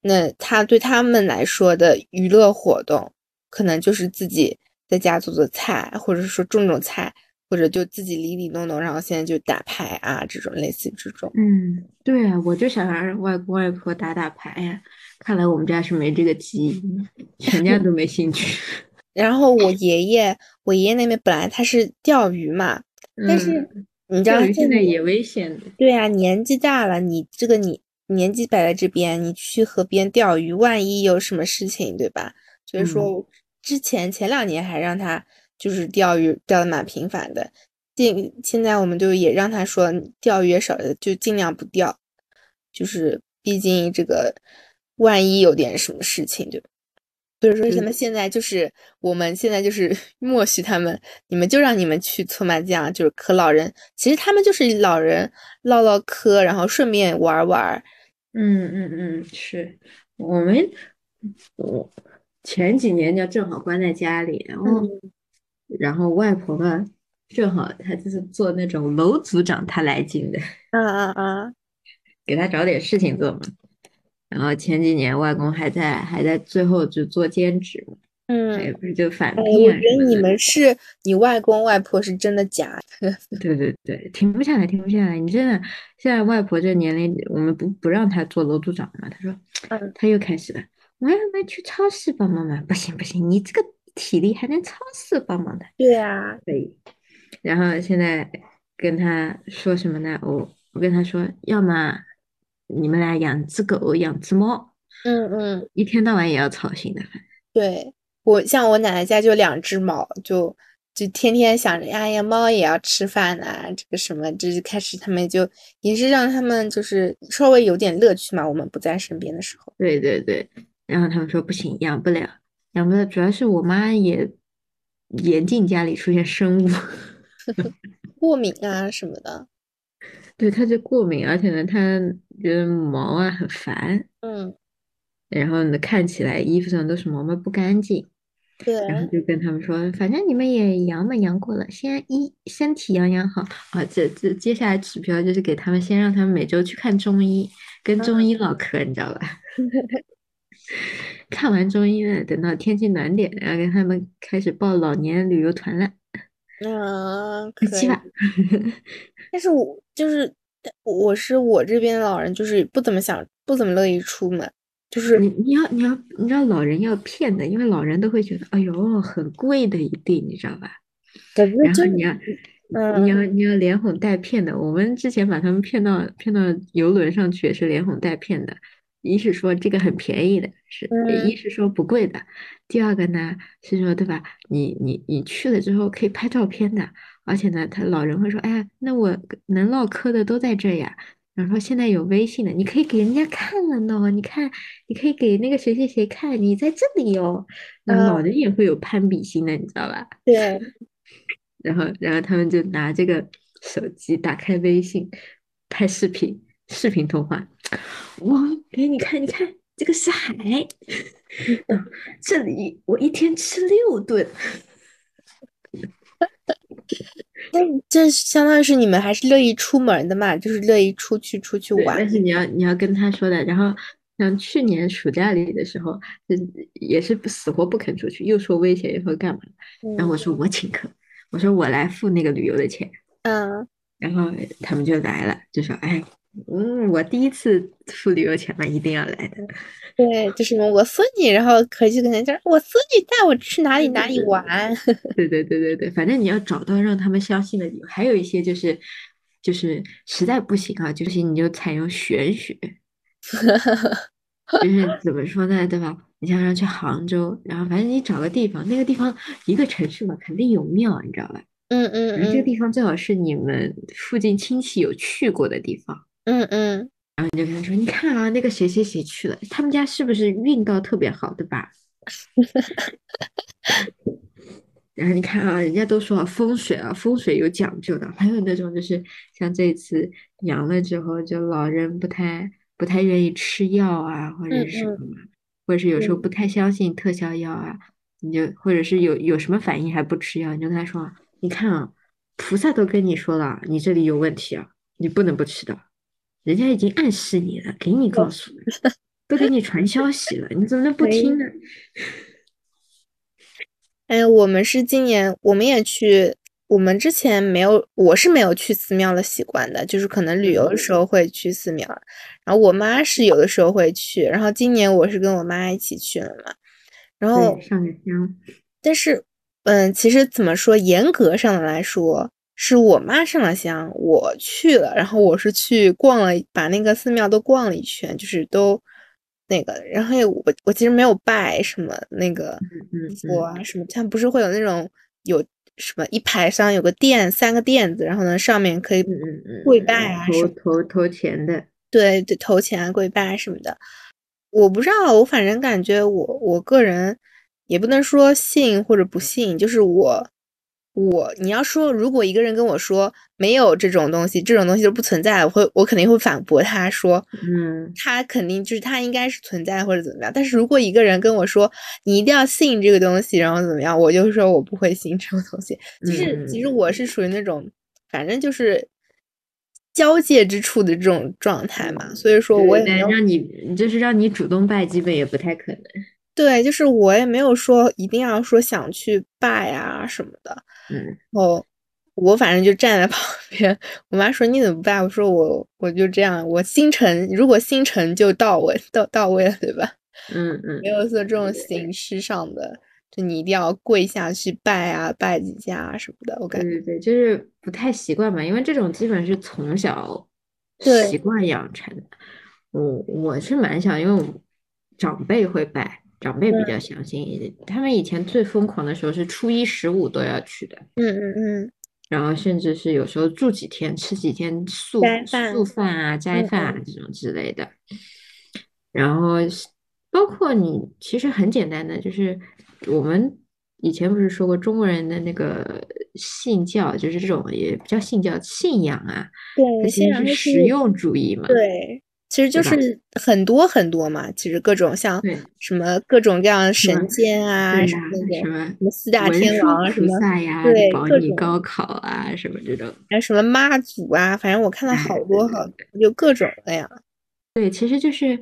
那他对他们来说的娱乐活动，可能就是自己在家做做菜，或者说种种菜。或者就自己理理弄弄，然后现在就打牌啊，这种类似这种。嗯，对啊，我就想让外公外婆打打牌呀。看来我们家是没这个基因，全家都没兴趣。*laughs* 然后我爷爷，我爷爷那边本来他是钓鱼嘛，但是你知道现在也危险的。对啊，年纪大了，你这个你年纪摆在这边，你去河边钓鱼，万一有什么事情，对吧？所以说之前前两年还让他。就是钓鱼钓的蛮频繁的，现现在我们就也让他说钓鱼也少就尽量不钓，就是毕竟这个万一有点什么事情，对吧？所以说他们现在就是我们现在就是 *laughs* 默许他们，你们就让你们去搓麻将，就是和老人，其实他们就是老人唠唠嗑，然后顺便玩玩。嗯嗯嗯，是我们我前几年就正好关在家里，然后。然后外婆嘛，正好她就是做那种楼组长，她来劲的，啊啊啊，*laughs* 给她找点事情做嘛。然后前几年外公还在还在最后就做兼职嘛，嗯，也不是就反聘啊。我觉得你们是你外公外婆是真的假的？*laughs* 对对对，停不下来，停不下来。你真的现在外婆这年龄，我们不不让她做楼组长嘛？她说，嗯，她又开始了，我要不要去超市帮忙嘛？不行不行，你这个。体力还能超市帮忙的，对啊，可以。然后现在跟他说什么呢？我我跟他说，要么你们俩养只狗，养只猫，嗯嗯，一天到晚也要操心的。对我像我奶奶家就两只猫，就就天天想着，哎呀，猫也要吃饭呐，这个什么，就是开始他们就也是让他们就是稍微有点乐趣嘛。我们不在身边的时候，对对对，然后他们说不行，养不了，养不了，主要是我妈也严禁家里出现生物。*laughs* 过敏啊什么的，对，它就过敏，而且呢，它觉得毛啊很烦，嗯，然后呢，看起来衣服上都是毛毛不干净，对，然后就跟他们说，反正你们也阳嘛阳过了，先一身体养养好啊，这这接下来指标就是给他们先让他们每周去看中医，跟中医唠嗑，你知道吧？*laughs* 看完中医呢，等到天气暖点，然后跟他们开始报老年旅游团了。嗯，可以吧？但是我就是，我是我这边的老人，就是不怎么想，不怎么乐意出门。就是你你要你要你知道老人要骗的，因为老人都会觉得，哎呦，很贵的一定，你知道吧？然后你要你要你要连哄带骗的。我们之前把他们骗到骗到游轮上去，也是连哄带骗的。一是说这个很便宜的，是一是说不贵的，第二个呢是说对吧？你你你去了之后可以拍照片的，而且呢，他老人会说，哎呀，那我能唠嗑的都在这呀。然后说现在有微信的，你可以给人家看了呢。你看，你可以给那个谁谁谁看，你在这里哦。那老人也会有攀比心的，你知道吧？对。*laughs* 然后然后他们就拿这个手机打开微信拍视频，视频通话。哇，给你看，你看这个是海，*laughs* 这里我一天吃六顿。*laughs* 那这相当于是你们还是乐意出门的嘛？就是乐意出去出去玩。但是你要你要跟他说的。然后像去年暑假里的时候，也是死活不肯出去，又说危险，又说干嘛。然后我说我请客，我说我来付那个旅游的钱。嗯。然后他们就来了，就说哎。嗯，我第一次付旅游钱嘛，一定要来的。对，就什么我孙女，然后可就跟人家我孙女带我去哪里哪里玩。*laughs* 对对对对对，反正你要找到让他们相信的理由。还有一些就是，就是实在不行啊，就是你就采用玄学，就是怎么说呢，对吧？你像让去杭州，然后反正你找个地方，那个地方一个城市嘛，肯定有庙，你知道吧？嗯嗯嗯，这个地方最好是你们附近亲戚有去过的地方。嗯嗯，然后你就跟他说：“你看啊，那个谁谁谁去了，他们家是不是运道特别好，对吧？” *laughs* 然后你看啊，人家都说风水啊，风水有讲究的。还有那种就是像这次阳了之后，就老人不太不太愿意吃药啊，或者是什么，或者是有时候不太相信特效药啊，你就或者是有有什么反应还不吃药，你就跟他说：“你看啊，菩萨都跟你说了，你这里有问题啊，你不能不吃的。”人家已经暗示你了，给你告诉了，*laughs* 都给你传消息了，你怎么能不听呢？哎，我们是今年，我们也去，我们之前没有，我是没有去寺庙的习惯的，就是可能旅游的时候会去寺庙，然后我妈是有的时候会去，然后今年我是跟我妈一起去了嘛，然后上个香，但是，嗯，其实怎么说，严格上的来说。是我妈上了香，我去了，然后我是去逛了，把那个寺庙都逛了一圈，就是都那个，然后我我其实没有拜什么那个佛啊什么，像不是会有那种有什么一排上有个垫三个垫子，然后呢上面可以跪拜啊什么投投钱的，对对投钱跪拜什么的，我不知道，我反正感觉我我个人也不能说信或者不信，就是我。我你要说，如果一个人跟我说没有这种东西，这种东西就不存在，我会我肯定会反驳他说，嗯，他肯定就是他应该是存在或者怎么样。但是如果一个人跟我说你一定要信这个东西，然后怎么样，我就说我不会信这种东西。就是其实我是属于那种，反正就是交界之处的这种状态嘛。所以说我也让你就是让你主动拜，基本也不太可能。对，就是我也没有说一定要说想去拜啊什么的，嗯，哦，我反正就站在旁 *laughs* 边。我妈说你怎么不拜？我说我我就这样，我心诚，如果心诚就到位，到到位了，对吧？嗯 *laughs* 嗯，没有说这种形式上的就你一定要跪下去拜啊，拜几下什么的。我感觉对对对，就是不太习惯吧，因为这种基本是从小习惯养成的。我我是蛮想，因为我长辈会拜，长辈比较相信一点。他们以前最疯狂的时候是初一十五都要去的，嗯嗯嗯，然后甚至是有时候住几天，吃几天素饭素饭啊、斋嗯饭啊这种之类的。然后是包括你，其实很简单的，就是我们以前不是说过中国人的那个信教，就是这种也不叫信教，信仰啊，对，其实是实用主义嘛。对，其实就是很多很多嘛，其实各种像对什么各种各样的神仙啊，什么那种什么四大天王啊，什菩么萨呀，对保各种你高考啊，什么这种。还有什么妈祖啊，反正我看到哎好多好多好有各种的呀。对，其实就是，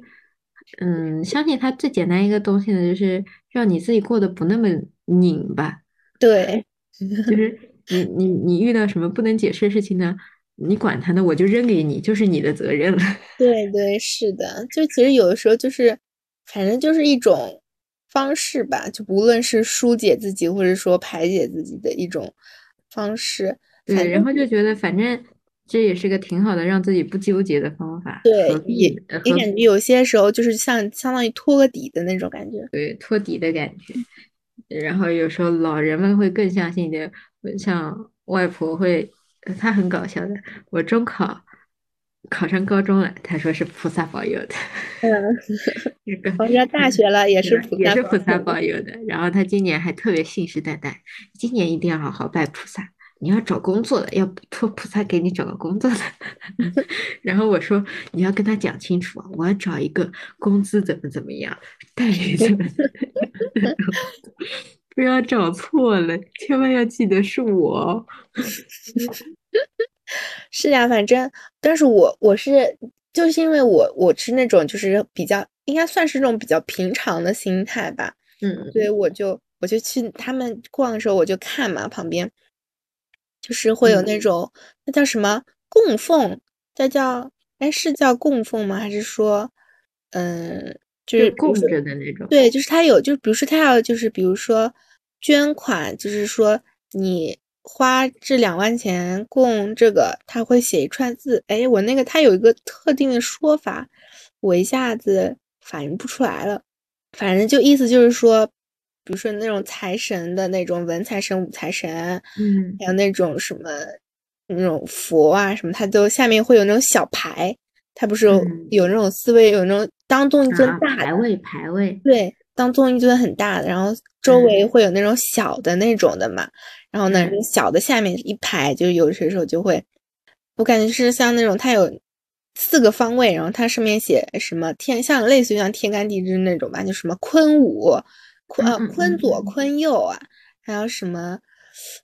嗯，相信它最简单一个东西呢，就是让你自己过得不那么拧巴。对，*laughs* 就是你你你遇到什么不能解释的事情呢，你管他呢，我就扔给你，就是你的责任了。*laughs* 对对，是的，就其实有的时候就是，反正就是一种方式吧，就无论是疏解自己，或者说排解自己的一种方式。反对，然正后就觉得反正这也是个挺好的让自己不纠结的方法，对也也感觉有些时候就是像相当于托个底的那种感觉。对托底的感觉。然后有时候老人们会更相信一点，像外婆会，呃她很搞笑的。我中考考上高中了，他说是菩萨保佑的。嗯，*laughs* 这个我上大学了也是菩也萨是菩萨保佑的。然后他今年还特别信誓旦旦，今年一定要好好拜菩萨。你要找工作的，要托菩萨给你找个工作的。*laughs* *laughs* 然后我说你要跟他讲清楚啊，我要找一个工资怎么怎么样，待遇怎么，不要找错了，千万要记得是我哦。*laughs* 是呀，反正，但是我我是就是因为我我是那种就是比较应该算是那种比较平常的心态吧，嗯，所以我就我就去他们逛的时候我就看嘛，旁边就是会有那嗯种那叫什么供奉，那叫哎是叫供奉吗？还是说嗯就就是供着的那种。对，就是他有，就比如说他要，就是比如说捐款，就是说你花这两万钱供这个，他会写一串字。哎，我那个他有一个特定的说法，我一下子反应不出来了。反正就意思就是说，比如说那种财神的那种文财神、武财神，嗯还有那种什么那种佛啊什么，它都下面会有那种小牌，它不是有嗯有那种四位有那种当众一尊啊，大的。排位排位，对，当众一尊很大的，然后周围嗯会有那种小的那种的嘛，然后呢，小的下面一排，就有些时候就会，我感觉是像那种它有四个方位，然后它上面写什么天，像类似于像天干地支那种吧，就什么坤武，坤呃坤左坤右啊，还有什么。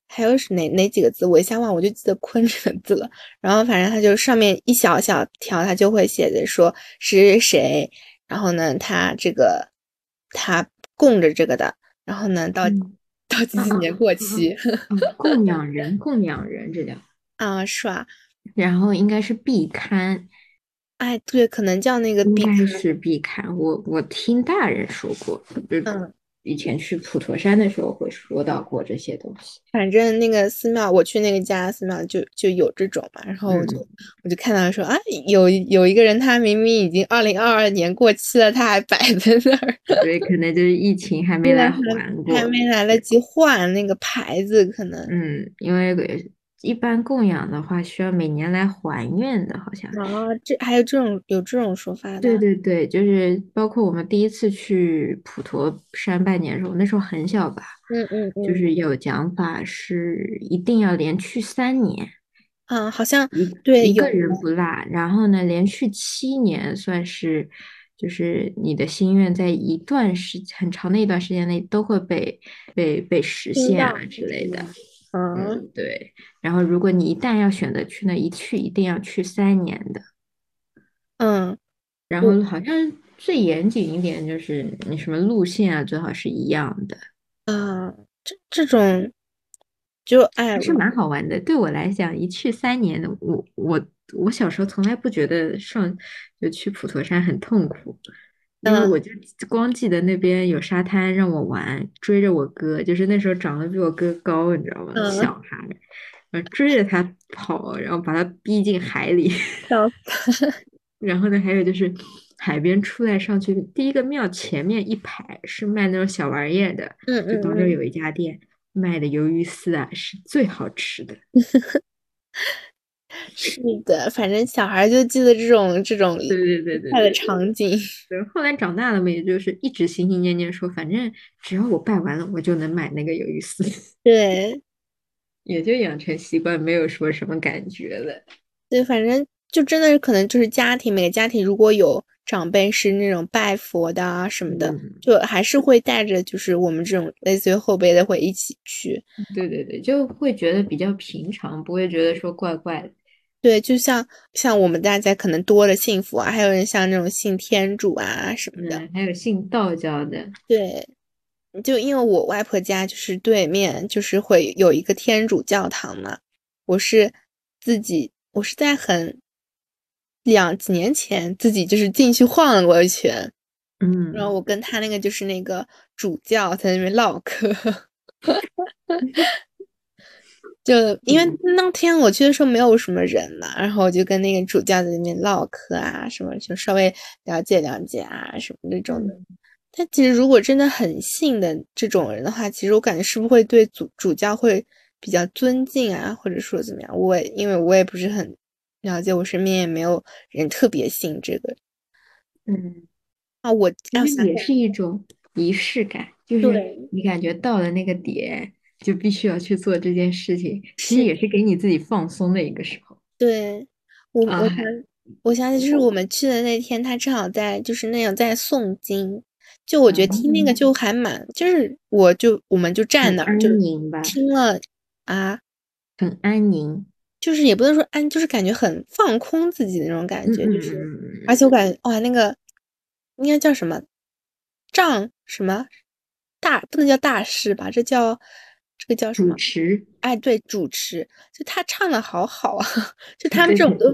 还有是哪哪几个字？我一下忘，我就记得“坤”这个字了。然后反正它就上面一小小条，它就会写着说是谁，然后呢，他这个他供着这个的，然后呢，到嗯到几几啊年过啊期嗯供养人，供养人这叫。啊，是吧？然后应该是必刊，哎，对，可能叫那个应必刊，该是必刊。我我听大人说过，嗯，以前去普陀山的时候会说到过这些东西。反正那个寺庙，我去那个家寺庙就就有这种嘛，然后我就、嗯我就看到说啊，有有一个人他明明已经二零二二年过期了，他还摆在那儿，*laughs* 所以可能就是疫情还没来。还没来得及换那个牌子，可能嗯，因为一般供养的话需要每年来还愿的，好像是。啊，这还有这种有这种说法的，对对对，就是包括我们第一次去普陀山拜年的时候，那时候很小吧，嗯嗯嗯，就是有讲法是一定要连续三年，嗯，好像对一个人不落，然后呢，连续七年算是就是你的心愿在一段时很长的一段时间内都会被被被实现啊之类的。嗯嗯，对。然后如果你一旦要选择去那，一去一定要去三年的。嗯然后好像最严谨一点就是你什么路线啊，最好是一样的，嗯，这这种就哎还是蛮好玩的。对我来讲，一去三年的，我我我小时候从来不觉得上就去普陀山很痛苦，因为我就光记得那边有沙滩让我玩，追着我哥，就是那时候长得比我哥高，你知道吗？小孩，然后追着他跑，然后把他逼进海里。然后呢，还有就是海边出来上去，第一个庙前面一排是卖那种小玩意儿的，嗯就当中有一家店卖的鱿鱼丝啊，是最好吃的。*laughs* 是的，反正小孩就记得这种这种对对对对快的场景。对，后来长大了嘛，也就是一直心心念念说，反正只要我拜完了，我就能买那个鱿鱼丝。对，也就养成习惯，没有说什么感觉了。对，反正就真的是可能就是家庭，每个家庭如果有长辈是那种拜佛的啊什么的，就还是会带着，就是我们这种类似于后辈的会一起去。对对对，就会觉得比较平常，不会觉得说怪怪的。对，就像像我们大家可能多了信佛啊，还有人像那种信天主啊什么的，还有信道教的。对，就因为我外婆家就是对面，就是会有一个天主教堂嘛。我是自己，我是在很两几年前自己就是进去晃了过一圈，嗯，然后我跟他那个就是那个主教在那边唠嗑。*laughs* 就因为那天我去的时候没有什么人嘛，然后我就跟那个主教在那边唠嗑啊，什么就稍微了解了解啊，什么那种的。但其实如果真的很信的这种人的话，其实我感觉是不是会对主主教会比较尊敬啊，或者说怎么样？我因为我也不是很了解，我身边也没有人特别信这个。嗯，啊，我因为也是一种仪式感，就是你感觉到了那个点。就必须要去做这件事情，其实也是给你自己放松的一个时候。对，我我想我想起就是我们去的那天，他正好在就是那样在诵经，就我觉得听那个。就还蛮，就是我就我们就站那儿就听了啊，很安宁，就是也不能说安，就是感觉很放空自己的那种感觉，就是而且我感觉哇，那个应该叫什么？丈什么？大不能叫大师吧，这叫。这个叫什么？主持，哎，对，主持，就他唱的好好啊，*laughs* 就他们这种都，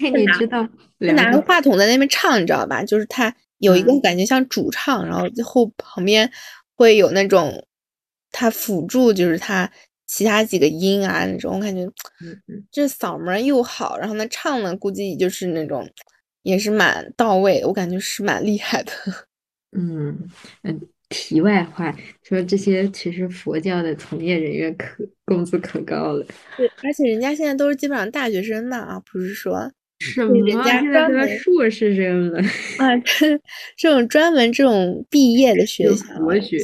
哎，你知道，他拿个话筒在那边唱，你知道吧？就是他有一个感觉像主唱，然后后旁边会有那种他辅助，就是他其他几个音啊那种，我感觉这嗓门又好，然后呢唱呢估计就是那种也是蛮到位，我感觉是蛮厉害的。嗯 *laughs* 嗯。题外话，说这些其实佛教的从业人员可工资可高了。对，而且人家现在都是基本上大学生嘛啊，不是说 *laughs* 什么人家现在都硕士生了啊，这 *laughs* 这种专门这种毕业的学校，佛学。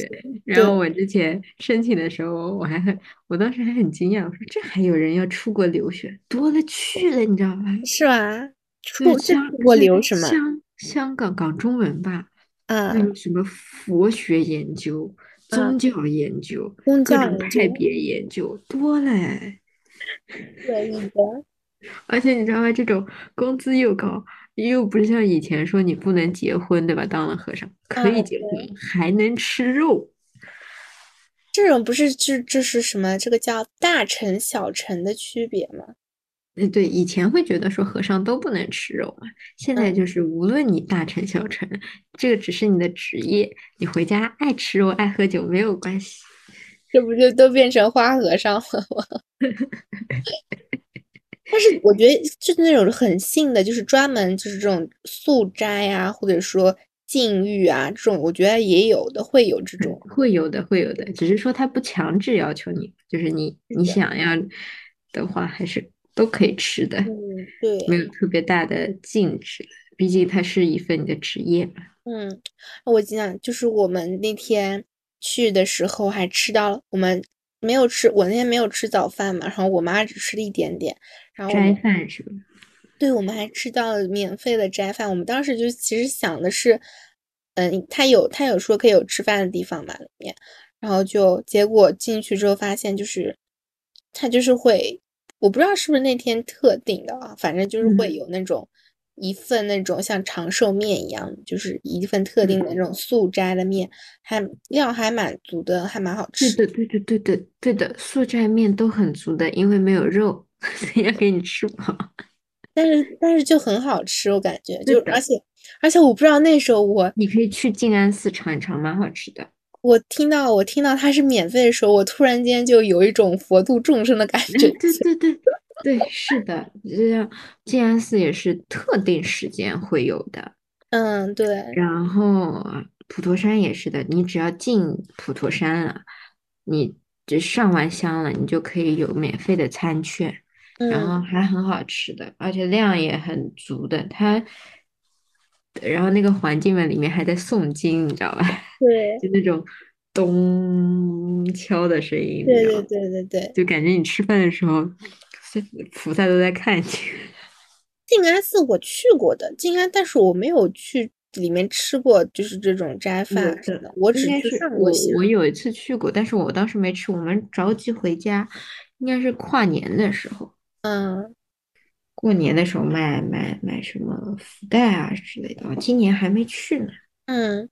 然后我之前申请的时候，我还很，我当时还很惊讶，我说这还有人要出国留学，多了去了，你知道吧？是吧？出出国留什么？香香港港中文吧。啊，什么佛学研究、宗教研究、各种派别研究多嘞，*laughs* 可以的。*laughs* 而且你知道吗？这种工资又高，又不是像以前说你不能结婚，对吧？当了和尚可以结婚，还能吃肉。这种不是这这是什么？这个叫大乘小乘的区别吗？嗯，对，以前会觉得说和尚都不能吃肉嘛，现在就是无论你大成小成，这个只是你的职业，你回家爱吃肉爱喝酒没有关系，*laughs* 这不就都变成花和尚了吗？*laughs* 但是我觉得就是那种很信的，就是专门就是这种素斋啊，或者说禁欲啊这种，我觉得也有的，会有这种，会有的，会有的，只是说他不强制要求你，就是你你想要的话还是。都可以吃的，嗯，对，没有特别大的禁止，毕竟它是一份你的职业嘛。嗯，我记得就是我们那天去的时候还吃到了，我们没有吃，我那天没有吃早饭嘛，然后我妈只吃了一点点，然后斋饭是吧？对，我们还吃到了免费的斋饭。我们当时就其实想的是，嗯，他有他有说可以有吃饭的地方嘛里面，然后就结果进去之后发现就是他就是会。我不知道是不是那天特定的啊，反正就是会有那种一份那种像长寿面一样，就是一份特定的那种素斋的面，还料还蛮足的，还蛮好吃。对的，对的，对的，对的，素斋面都很足的，因为没有肉，*laughs* 所以要给你吃饱。*laughs* 但是但是就很好吃，我感觉就而且而且我不知道那时候我，你可以去静安寺尝一尝，蛮好吃的。我听到我听到它是免费的时候，我突然间就有一种佛度众生的感 *laughs* 觉。对对对对，是的，就像静安寺也是特定时间会有的。嗯，对。然后普陀山也是的，你只要进普陀山了，你就上完香了，你就可以有免费的餐券，然后还很好吃的，而且量也很足的。它，然后那个环境嘛，里面还在诵经，你知道吧？对，*laughs* 就那种咚敲的声音，对对对对对，就感觉你吃饭的时候，菩萨都在看你。*laughs* 静安寺我去过的，静安，但是我没有去里面吃过，就是这种斋饭的。我只是上过我有一次去过，但是我当时没吃。我们着急回家，应该是跨年的时候。嗯，过年的时候卖卖卖什么福袋啊之类的。我今年还没去呢。嗯。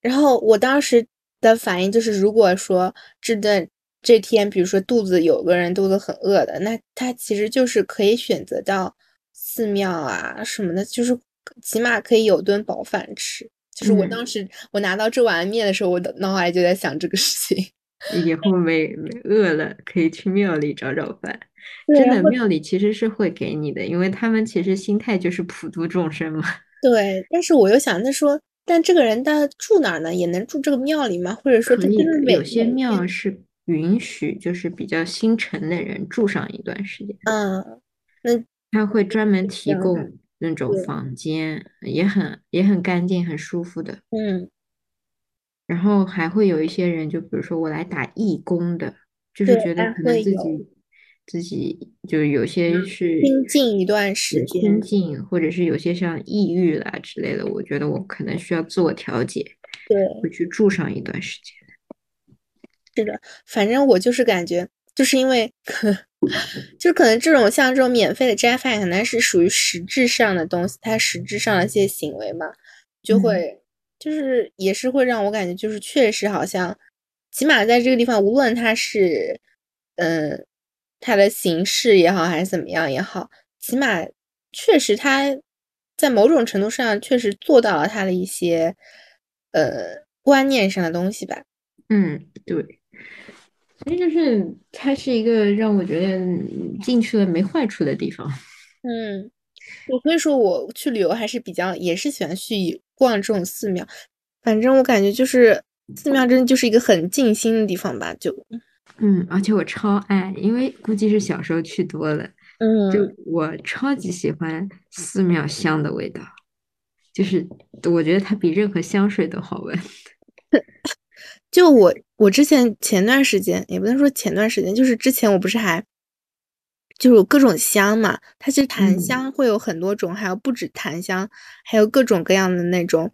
然后我当时的反应就是，如果说这顿这天，比如说肚子有个人肚子很饿的，那他其实就是可以选择到寺庙啊什么的，就是起码可以有顿饱饭吃。就是我当时我拿到这碗面的时候，我的脑海就在想这个事情。以后没没饿了，可以去庙里找找饭。真的，庙里其实是会给你的，因为他们其实心态就是普度众生嘛。*laughs* 对，但是我又想，他说。但这个人他住哪儿呢？也能住这个庙里吗？或者说，可以有些庙是允许，就是比较心诚的人住上一段时间。嗯，那他会专门提供那种房间，也很也很干净，很舒服的。嗯，然后还会有一些人，就比如说我来打义工的，就是觉得可能自己。自己就有些是清静一段时间，清静，或者是有些像抑郁啦之类的，我觉得我可能需要自我调节，对，会去住上一段时间。是的，反正我就是感觉，就是因为，*laughs* 就可能这种像这种免费的斋饭，可能是属于实质上的东西，它实质上的一些行为嘛，就会就是也是会让我感觉，就是确实好像，起码在这个地方，无论它是，嗯。它的形式也好，还是怎么样也好，起码确实它在某种程度上确实做到了它的一些呃观念上的东西吧。嗯，对，所以就是它是一个让我觉得进去了没坏处的地方。嗯，所以说我去旅游还是比较也是喜欢去逛这种寺庙，反正我感觉就是寺庙真的就是一个很静心的地方吧，就。嗯，而且我超爱，因为估计是小时候去多了，嗯，就我超级喜欢寺庙香的味道，就是我觉得它比任何香水都好闻。*laughs* 就我我之前前段时间也不能说前段时间，就是之前我不是还就是有各种香嘛，它其实檀香会有很多种，还有不止檀香，还有各种各样的那种，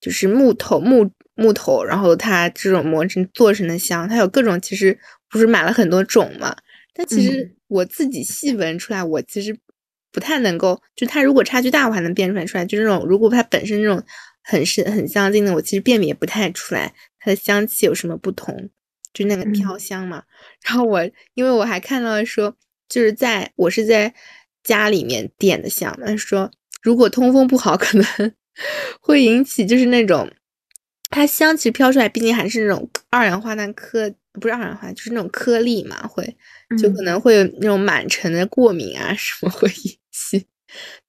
就是木头木木头，然后它这种磨成做成的香，它有各种其实。不是买了很多种嘛？但其实我自己细闻出来，我其实不太能够。就它如果差距大，我还能辨出来出来。就这种，如果它本身这种很是很相近的，我其实辨别不太出来它的香气有什么不同。就那个飘香嘛。*laughs* 然后我因为我还看到说，就是在我是在家里面点的香，但是说如果通风不好，可能 *laughs* 会引起就是那种它香气飘出来，毕竟还是那种二氧化碳颗。不是二氧化碳就是那种颗粒嘛，会就可能会有那种满城的过敏啊什么会引起。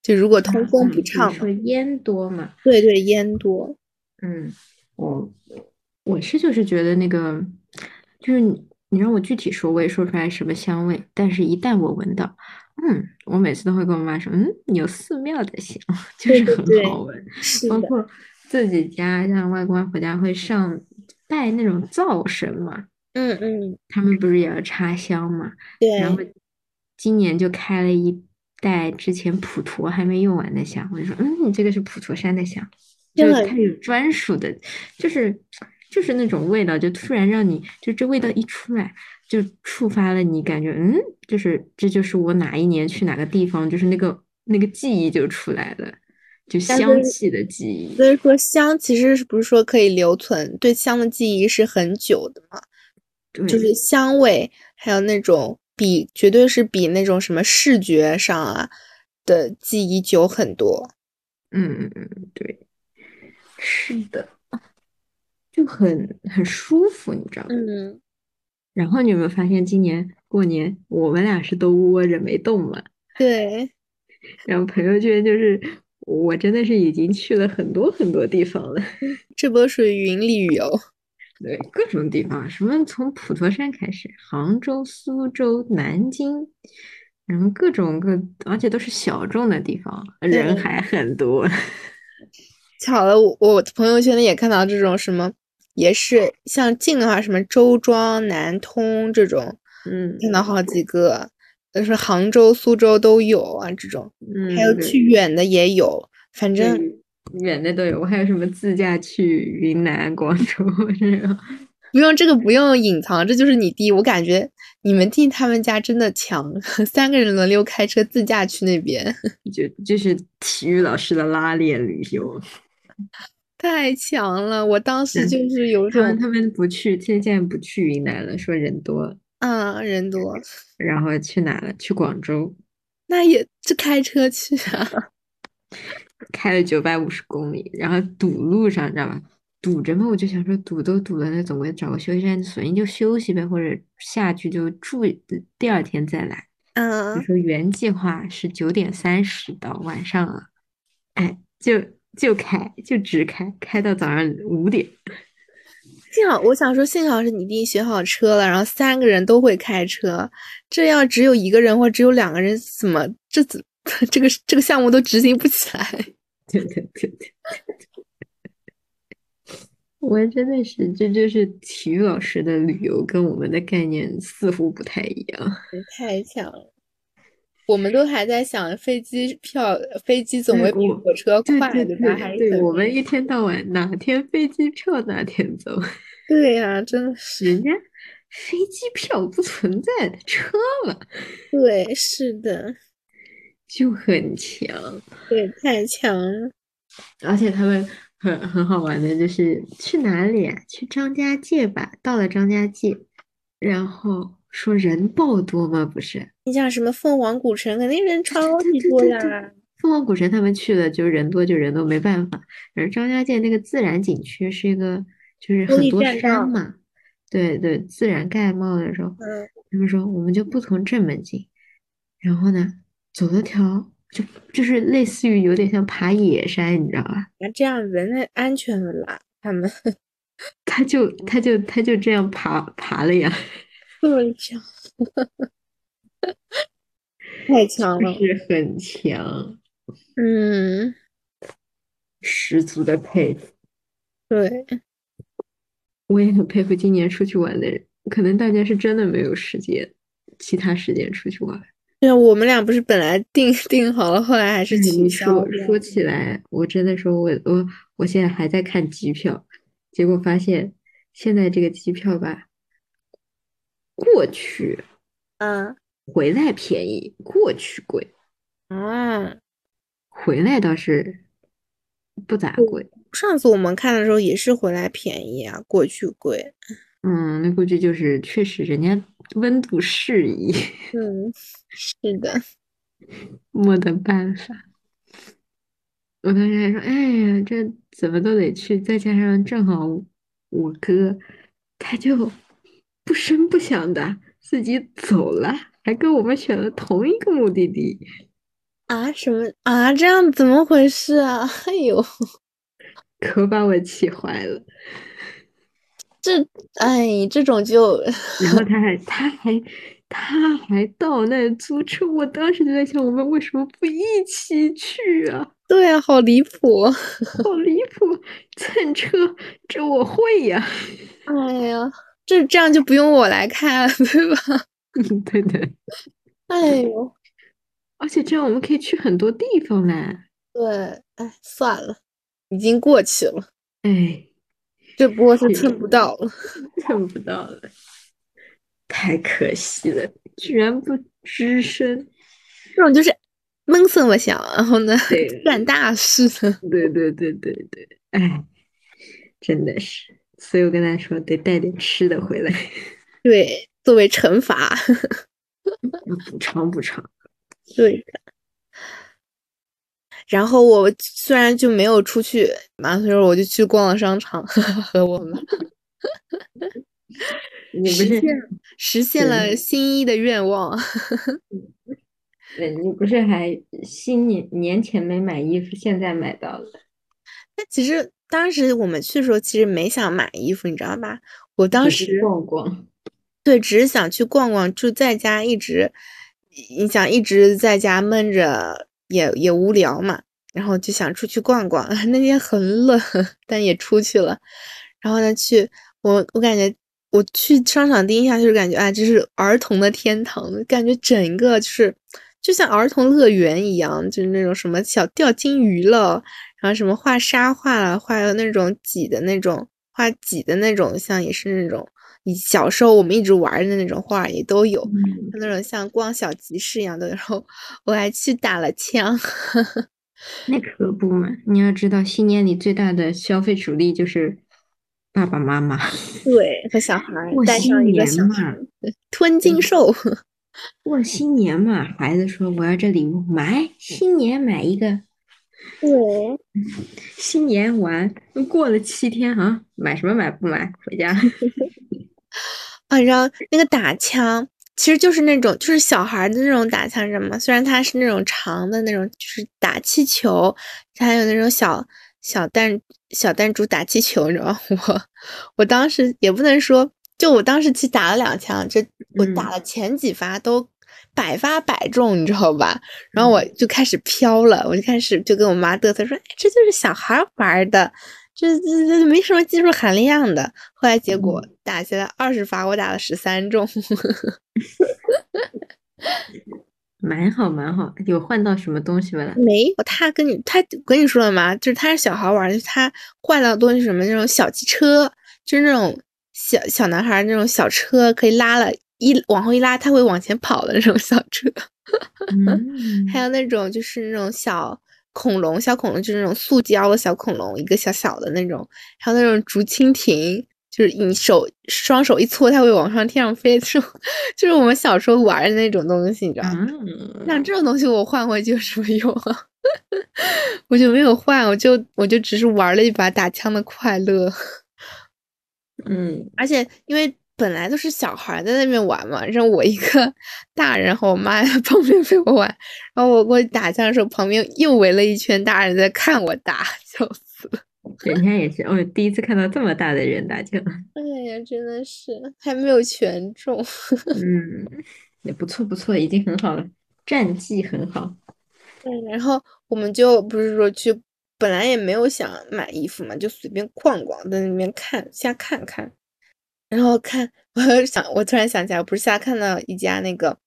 就如果通风不畅，说烟多嘛？对对，烟多。嗯，我我是就是觉得那个，就是你你让我具体说，我也说不出来什么香味。但是，一旦我闻到，嗯，我每次都会跟我妈说，嗯，有寺庙的香，*laughs* 就是很好闻。包括自己家，像外公外婆家会上拜那种灶神嘛。嗯嗯，他们不是也要插香嘛？对。然后今年就开了一袋之前普陀还没用完的香，我就说，嗯，你这个是普陀山的香，就是它有专属的，就是就是那种味道，就突然让你就这味道一出来，就触发了你感觉，嗯，就是这就是我哪一年去哪个地方，就是那个那个记忆就出来了，就香气的记忆。所以说香其实是不是说可以留存？对香的记忆是很久的嘛？就是香味，还有那种比绝对是比那种什么视觉上啊的记忆久很多。嗯嗯嗯，对，是的，就很很舒服，你知道吗？嗯，然后你有没有发现，今年过年我们俩是都窝着没动嘛？对。*laughs* 然后朋友圈就是我真的是已经去了很多很多地方了，这波属于云旅游。*laughs* 对，各种地方，什么从普陀山开始，杭州、苏州、南京，然后各种各，而且都是小众的地方，人还很多。*laughs* 巧了，我我朋友圈里也看到这种什么，也是像近的话，什么周庄、南通这种，嗯，看到好几个，就是杭州、苏州都有啊，这种，嗯，还有去远的也有，反正。远的都有，我还有什么自驾去云南、广州这种？不用这个，不用隐藏，这就是你弟。我感觉你们弟他们家真的强，*laughs* 三个人轮流开车自驾去那边，*laughs* 就就是体育老师的拉练旅游，太强了。我当时就是有种，他们不去，现在不去云南了，说人多。嗯，人多。然后去哪了？去广州。那也是开车去啊。*laughs* 开了九百五十公里，然后堵路上，你知道吧？堵着嘛，我就想说，堵都堵了，那总归找个休息站，索性就休息呗，或者下去就住，第二天再来。嗯。就说原计划是九点三十到晚上啊，哎，就就开，就直开，开到早上五点。*laughs* 幸好，我想说，幸好是你弟学好车了，然后三个人都会开车，这要只有一个人或只有两个人，怎么这怎？*laughs* 这个这个项目都执行不起来，*laughs* 对对对对，我真的是，这就是体育老师的旅游跟我们的概念似乎不太一样，太强了。我们都还在想飞机票，飞机总会比火车快，对吧？还对我们一天到晚哪天飞机票哪天走。*laughs* 对呀，真的是人家飞机票不存在的车嘛。对，是的。就很强，对，太强了。而且他们很很好玩的，就是去哪里啊？去张家界吧。到了张家界，然后说人爆多吗？不是？你像什么凤凰古城，肯定人超级多呀。凤凰古城他们去了，就人多就人多，没办法。而张家界那个自然景区是一个，就是很多山嘛。对对，自然盖帽的时候，他们说我们就不从正门进，然后呢？走了条，就就是类似于有点像爬野山，你知道吧？那这样人类安全了啦，他们，*laughs* 他就他就他就这样爬爬了呀，这 *laughs* 么强，太强了，是很强，嗯，十足的佩服。对，我也很佩服今年出去玩的人，可能大家是真的没有时间，其他时间出去玩。对，我们俩不是本来定定好了，后来还是取消。说起来，我真的说，我我我现在还在看机票，结果发现现在这个机票吧，过去嗯回来便宜，过去贵，嗯，回来倒是不咋贵。上次我们看的时候也是回来便宜啊，过去贵。嗯，那估计就是确实人家温度适宜。嗯，是的，*laughs* 没得办法。我当时还说，哎呀，这怎么都得去，再加上正好我哥他就不声不响的自己走了，还跟我们选了同一个目的地。啊？什么啊？这样怎么回事啊？*laughs* 哎呦，*laughs* 可把我气坏了。这哎，这种就，然后他还他还他还到那租车，我当时就在想，我们为什么不一起去啊？*laughs* 对啊，好离谱，好离谱，蹭车这我会呀。哎呀，这这样就不用我来看，对吧？嗯对的。哎呦，而且这样我们可以去很多地方嘞。对，哎，算了，已经过去了。哎。这波是蹭不到了，*laughs* 蹭不到了，太可惜了，居然不吱声。这种就是闷声不响，然后呢，*laughs* 干大事的。对对对对对，哎，真的是，所以我跟他说得带点吃的回来。*laughs* 对，作为惩罚，*laughs* 补偿补偿。对的。然后我虽然就没有出去嘛，所以说我就去逛了商场 *laughs* 和我妈。你不是实现了新一的愿望？对，你不是还新年年前没买衣服，现在买到了？那其实当时我们去的时候，其实没想买衣服，你知道吧？我当时逛逛，对，只是想去逛逛，就在家一直，你想一直在家闷着也也无聊嘛，然后就想出去逛逛。*laughs* 那天很冷，但也出去了。然后呢，去我我感觉。我去商场第一印象就是感觉，哎，这是儿童的天堂，感觉整个就是就像儿童乐园一样，就是那种什么小钓金鱼了，然后什么画沙画了，画那种挤的那种画挤的那种，像也是那种小时候我们一直玩的那种画也都有，那种像逛小集市一样的。然后我还去打了枪，*laughs* 那可不嘛！你要知道，新年里最大的消费主力就是。爸爸妈妈对和小孩带上一个小嘛，吞金兽 *laughs* 过新年嘛，孩子说我要这礼物，买新年买一个，对，新年完过了七天啊，买什么买不买回家 *laughs* 啊，然后那个打枪其实就是那种就是小孩的那种打枪，什么？虽然它是那种长的那种，就是打气球，它还有那种小。小弹小弹珠打气球，你知道吗？*laughs* 我我当时也不能说，就我当时去打了两枪，这我打了前几发都百发百中，你知道吧？然后我就开始飘了，我就开始就跟我妈嘚瑟说：“哎，这就是小孩玩的，这这这没什么技术含量的。”后来结果打下来二十发，我打了十三中。*laughs* 蛮好，蛮好，有换到什么东西没？没有，他跟你，他跟你说了吗？就是他是小孩玩的，他换到东西什么那种小汽车，就是那种小小男孩那种小车，可以拉了一往后一拉，他会往前跑的那种小车。*laughs* 还有那种就是那种小恐龙，小恐龙就是那种塑胶的小恐龙，一个小小的那种，还有那种竹蜻蜓。就是你手双手一搓，它会往上天上飞，就就是我们小时候玩的那种东西，你知道吗？像这种东西我换回去有什么用啊？*laughs* 我就没有换，我就我就只是玩了一把打枪的快乐。嗯，而且因为本来都是小孩在那边玩嘛，让我一个 *laughs* 大人和我妈在旁边陪我玩，然后我过去打架的时候，旁边又围了一圈大人在看我打，笑死了。*laughs* 人家也是，我第一次看到这么大的人打枪。*laughs* 哎呀，真的是还没有全中。嗯，也不错不错，已经很好了，战绩很好。对，然后我们就不是说去，本来也没有想买衣服嘛，就随便逛逛，在那边看，瞎看看。然后看，我想，我突然想起来，我不是瞎看到一家那个。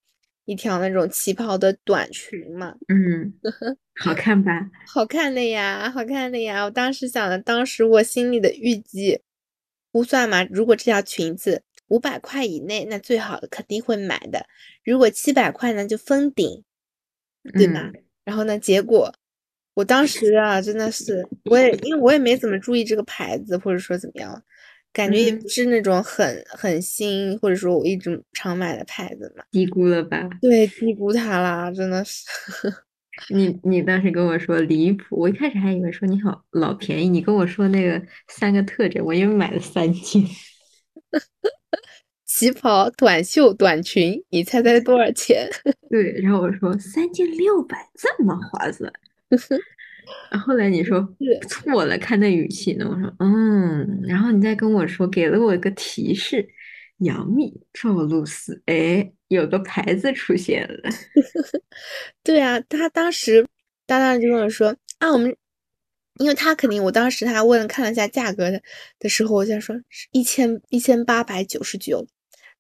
一条那种旗袍的短裙嘛，嗯，*laughs* 好看吧？好看的呀，好看的呀！我当时想的，当时我心里的预计估算嘛，如果这条裙子五百块以内，那最好的肯定会买的；如果七百块呢，就封顶，对吧？然后呢，结果我当时啊，真的是，我也因为我也没怎么注意这个牌子，或者说怎么样。感觉也不是那种很很新，或者说我一直常买的牌子嘛，低估了吧？对，低估它啦，真的是。*laughs* 你你当时跟我说离谱，我一开始还以为说你好老便宜，你跟我说那个三个特征，我因为买了三件，*laughs* 旗袍、短袖、短裙，你猜猜多少钱？*laughs* 对，然后我说三件六百，这么划算。然后来你说错了，看那语气呢？我说嗯，然后你再跟我说，给了我一个提示，杨幂、赵露思，哎，有个牌子出现了。*laughs* 对啊，他当时搭档就跟我说啊，我们，因为他肯定，我当时他问看了一下价格的的时候，我就说一千一千八百九十九，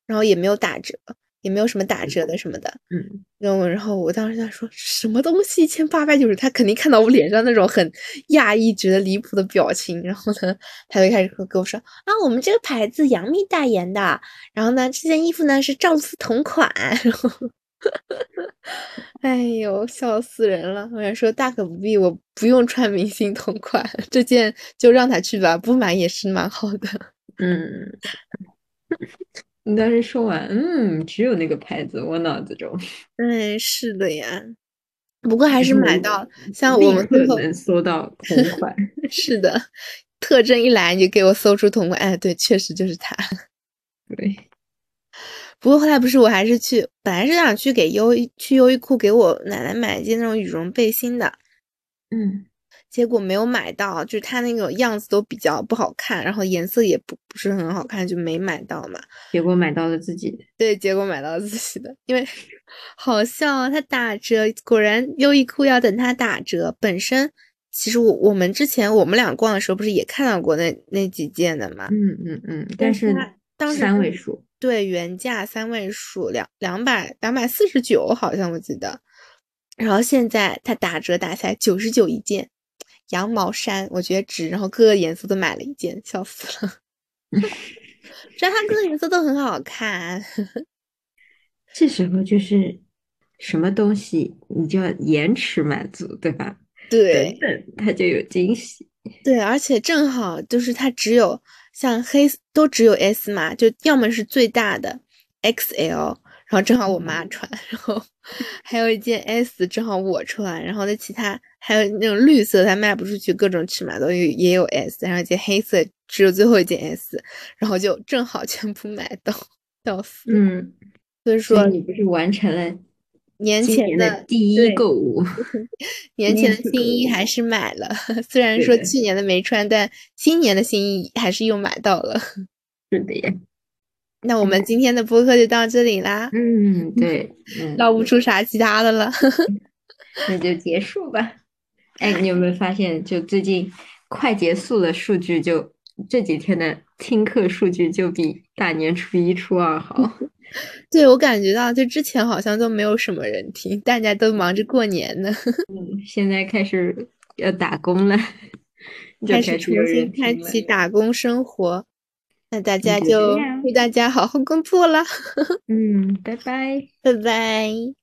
然后也没有打折。也没有什么打折的什么的，嗯，然后然后我当时在说什么东西一千八百九十，他肯定看到我脸上那种很讶异、觉得离谱的表情，然后呢，他就开始跟我说啊，我们这个牌子杨幂代言的，然后呢，这件衣服呢是赵思同款，然后，*laughs* 哎呦，笑死人了！我想说大可不必，我不用穿明星同款，这件就让他去吧，不买也是蛮好的，嗯。你当时说完，嗯，只有那个牌子，我脑子中，*laughs* 哎，是的呀。不过还是买到，像我们最后能搜到同款。*laughs* 是的，特征一来你就给我搜出同款，哎，对，确实就是它。*laughs* 对。不过后来不是，我还是去，本来是想去给优去优衣库给我奶奶买一件那种羽绒背心的，嗯，结果没有买到，就是它那个样子都比较不好看，然后颜色也不不是很好看，就没买到嘛。结果买到了自己的，对，结果买到了自己的，因为好笑啊，它打折，果然优衣库要等它打折。本身其实我我们之前我们俩逛的时候不是也看到过那那几件的嘛？嗯嗯嗯，但是当时三位数。对，原价三位数，两两百两百四十九，好像我记得。然后现在它打折打下来九十九一件，羊毛衫，我觉得值。然后各个颜色都买了一件，笑死了。*laughs* 虽然它各个颜色都很好看。*laughs* 这时候就是什么东西你就要延迟满足，对吧？对，等等它就有惊喜。对，而且正好就是它只有。像黑都只有 S 码，就要么是最大的 XL，然后正好我妈穿，然后还有一件 S 正好我穿，然后那其他还有那种绿色它卖不出去，各种尺码都有也有 S，然后一件黑色只有最后一件 S，然后就正好全部买到，笑死。嗯，所以说你不是完成了。年 *laughs* *laughs* 前的第一购物，年前的新衣还是买了，虽然说去年的没穿，但今年的新衣还是又买到了。是的呀，那我们今天的播客就到这里啦。嗯，对，*laughs* 唠不出啥其他的了，*laughs* 那就结束吧。哎，你有没有发现，就最近快结束的数据，就这几天的听课数据就比大年初一、初二好。*laughs* 对我感觉到，就之前好像都没有什么人听，大家都忙着过年呢。嗯，现在开始要打工了，开始重新开启打工生活。那大家就祝大家好好工作了。*laughs* 嗯，拜拜，拜拜。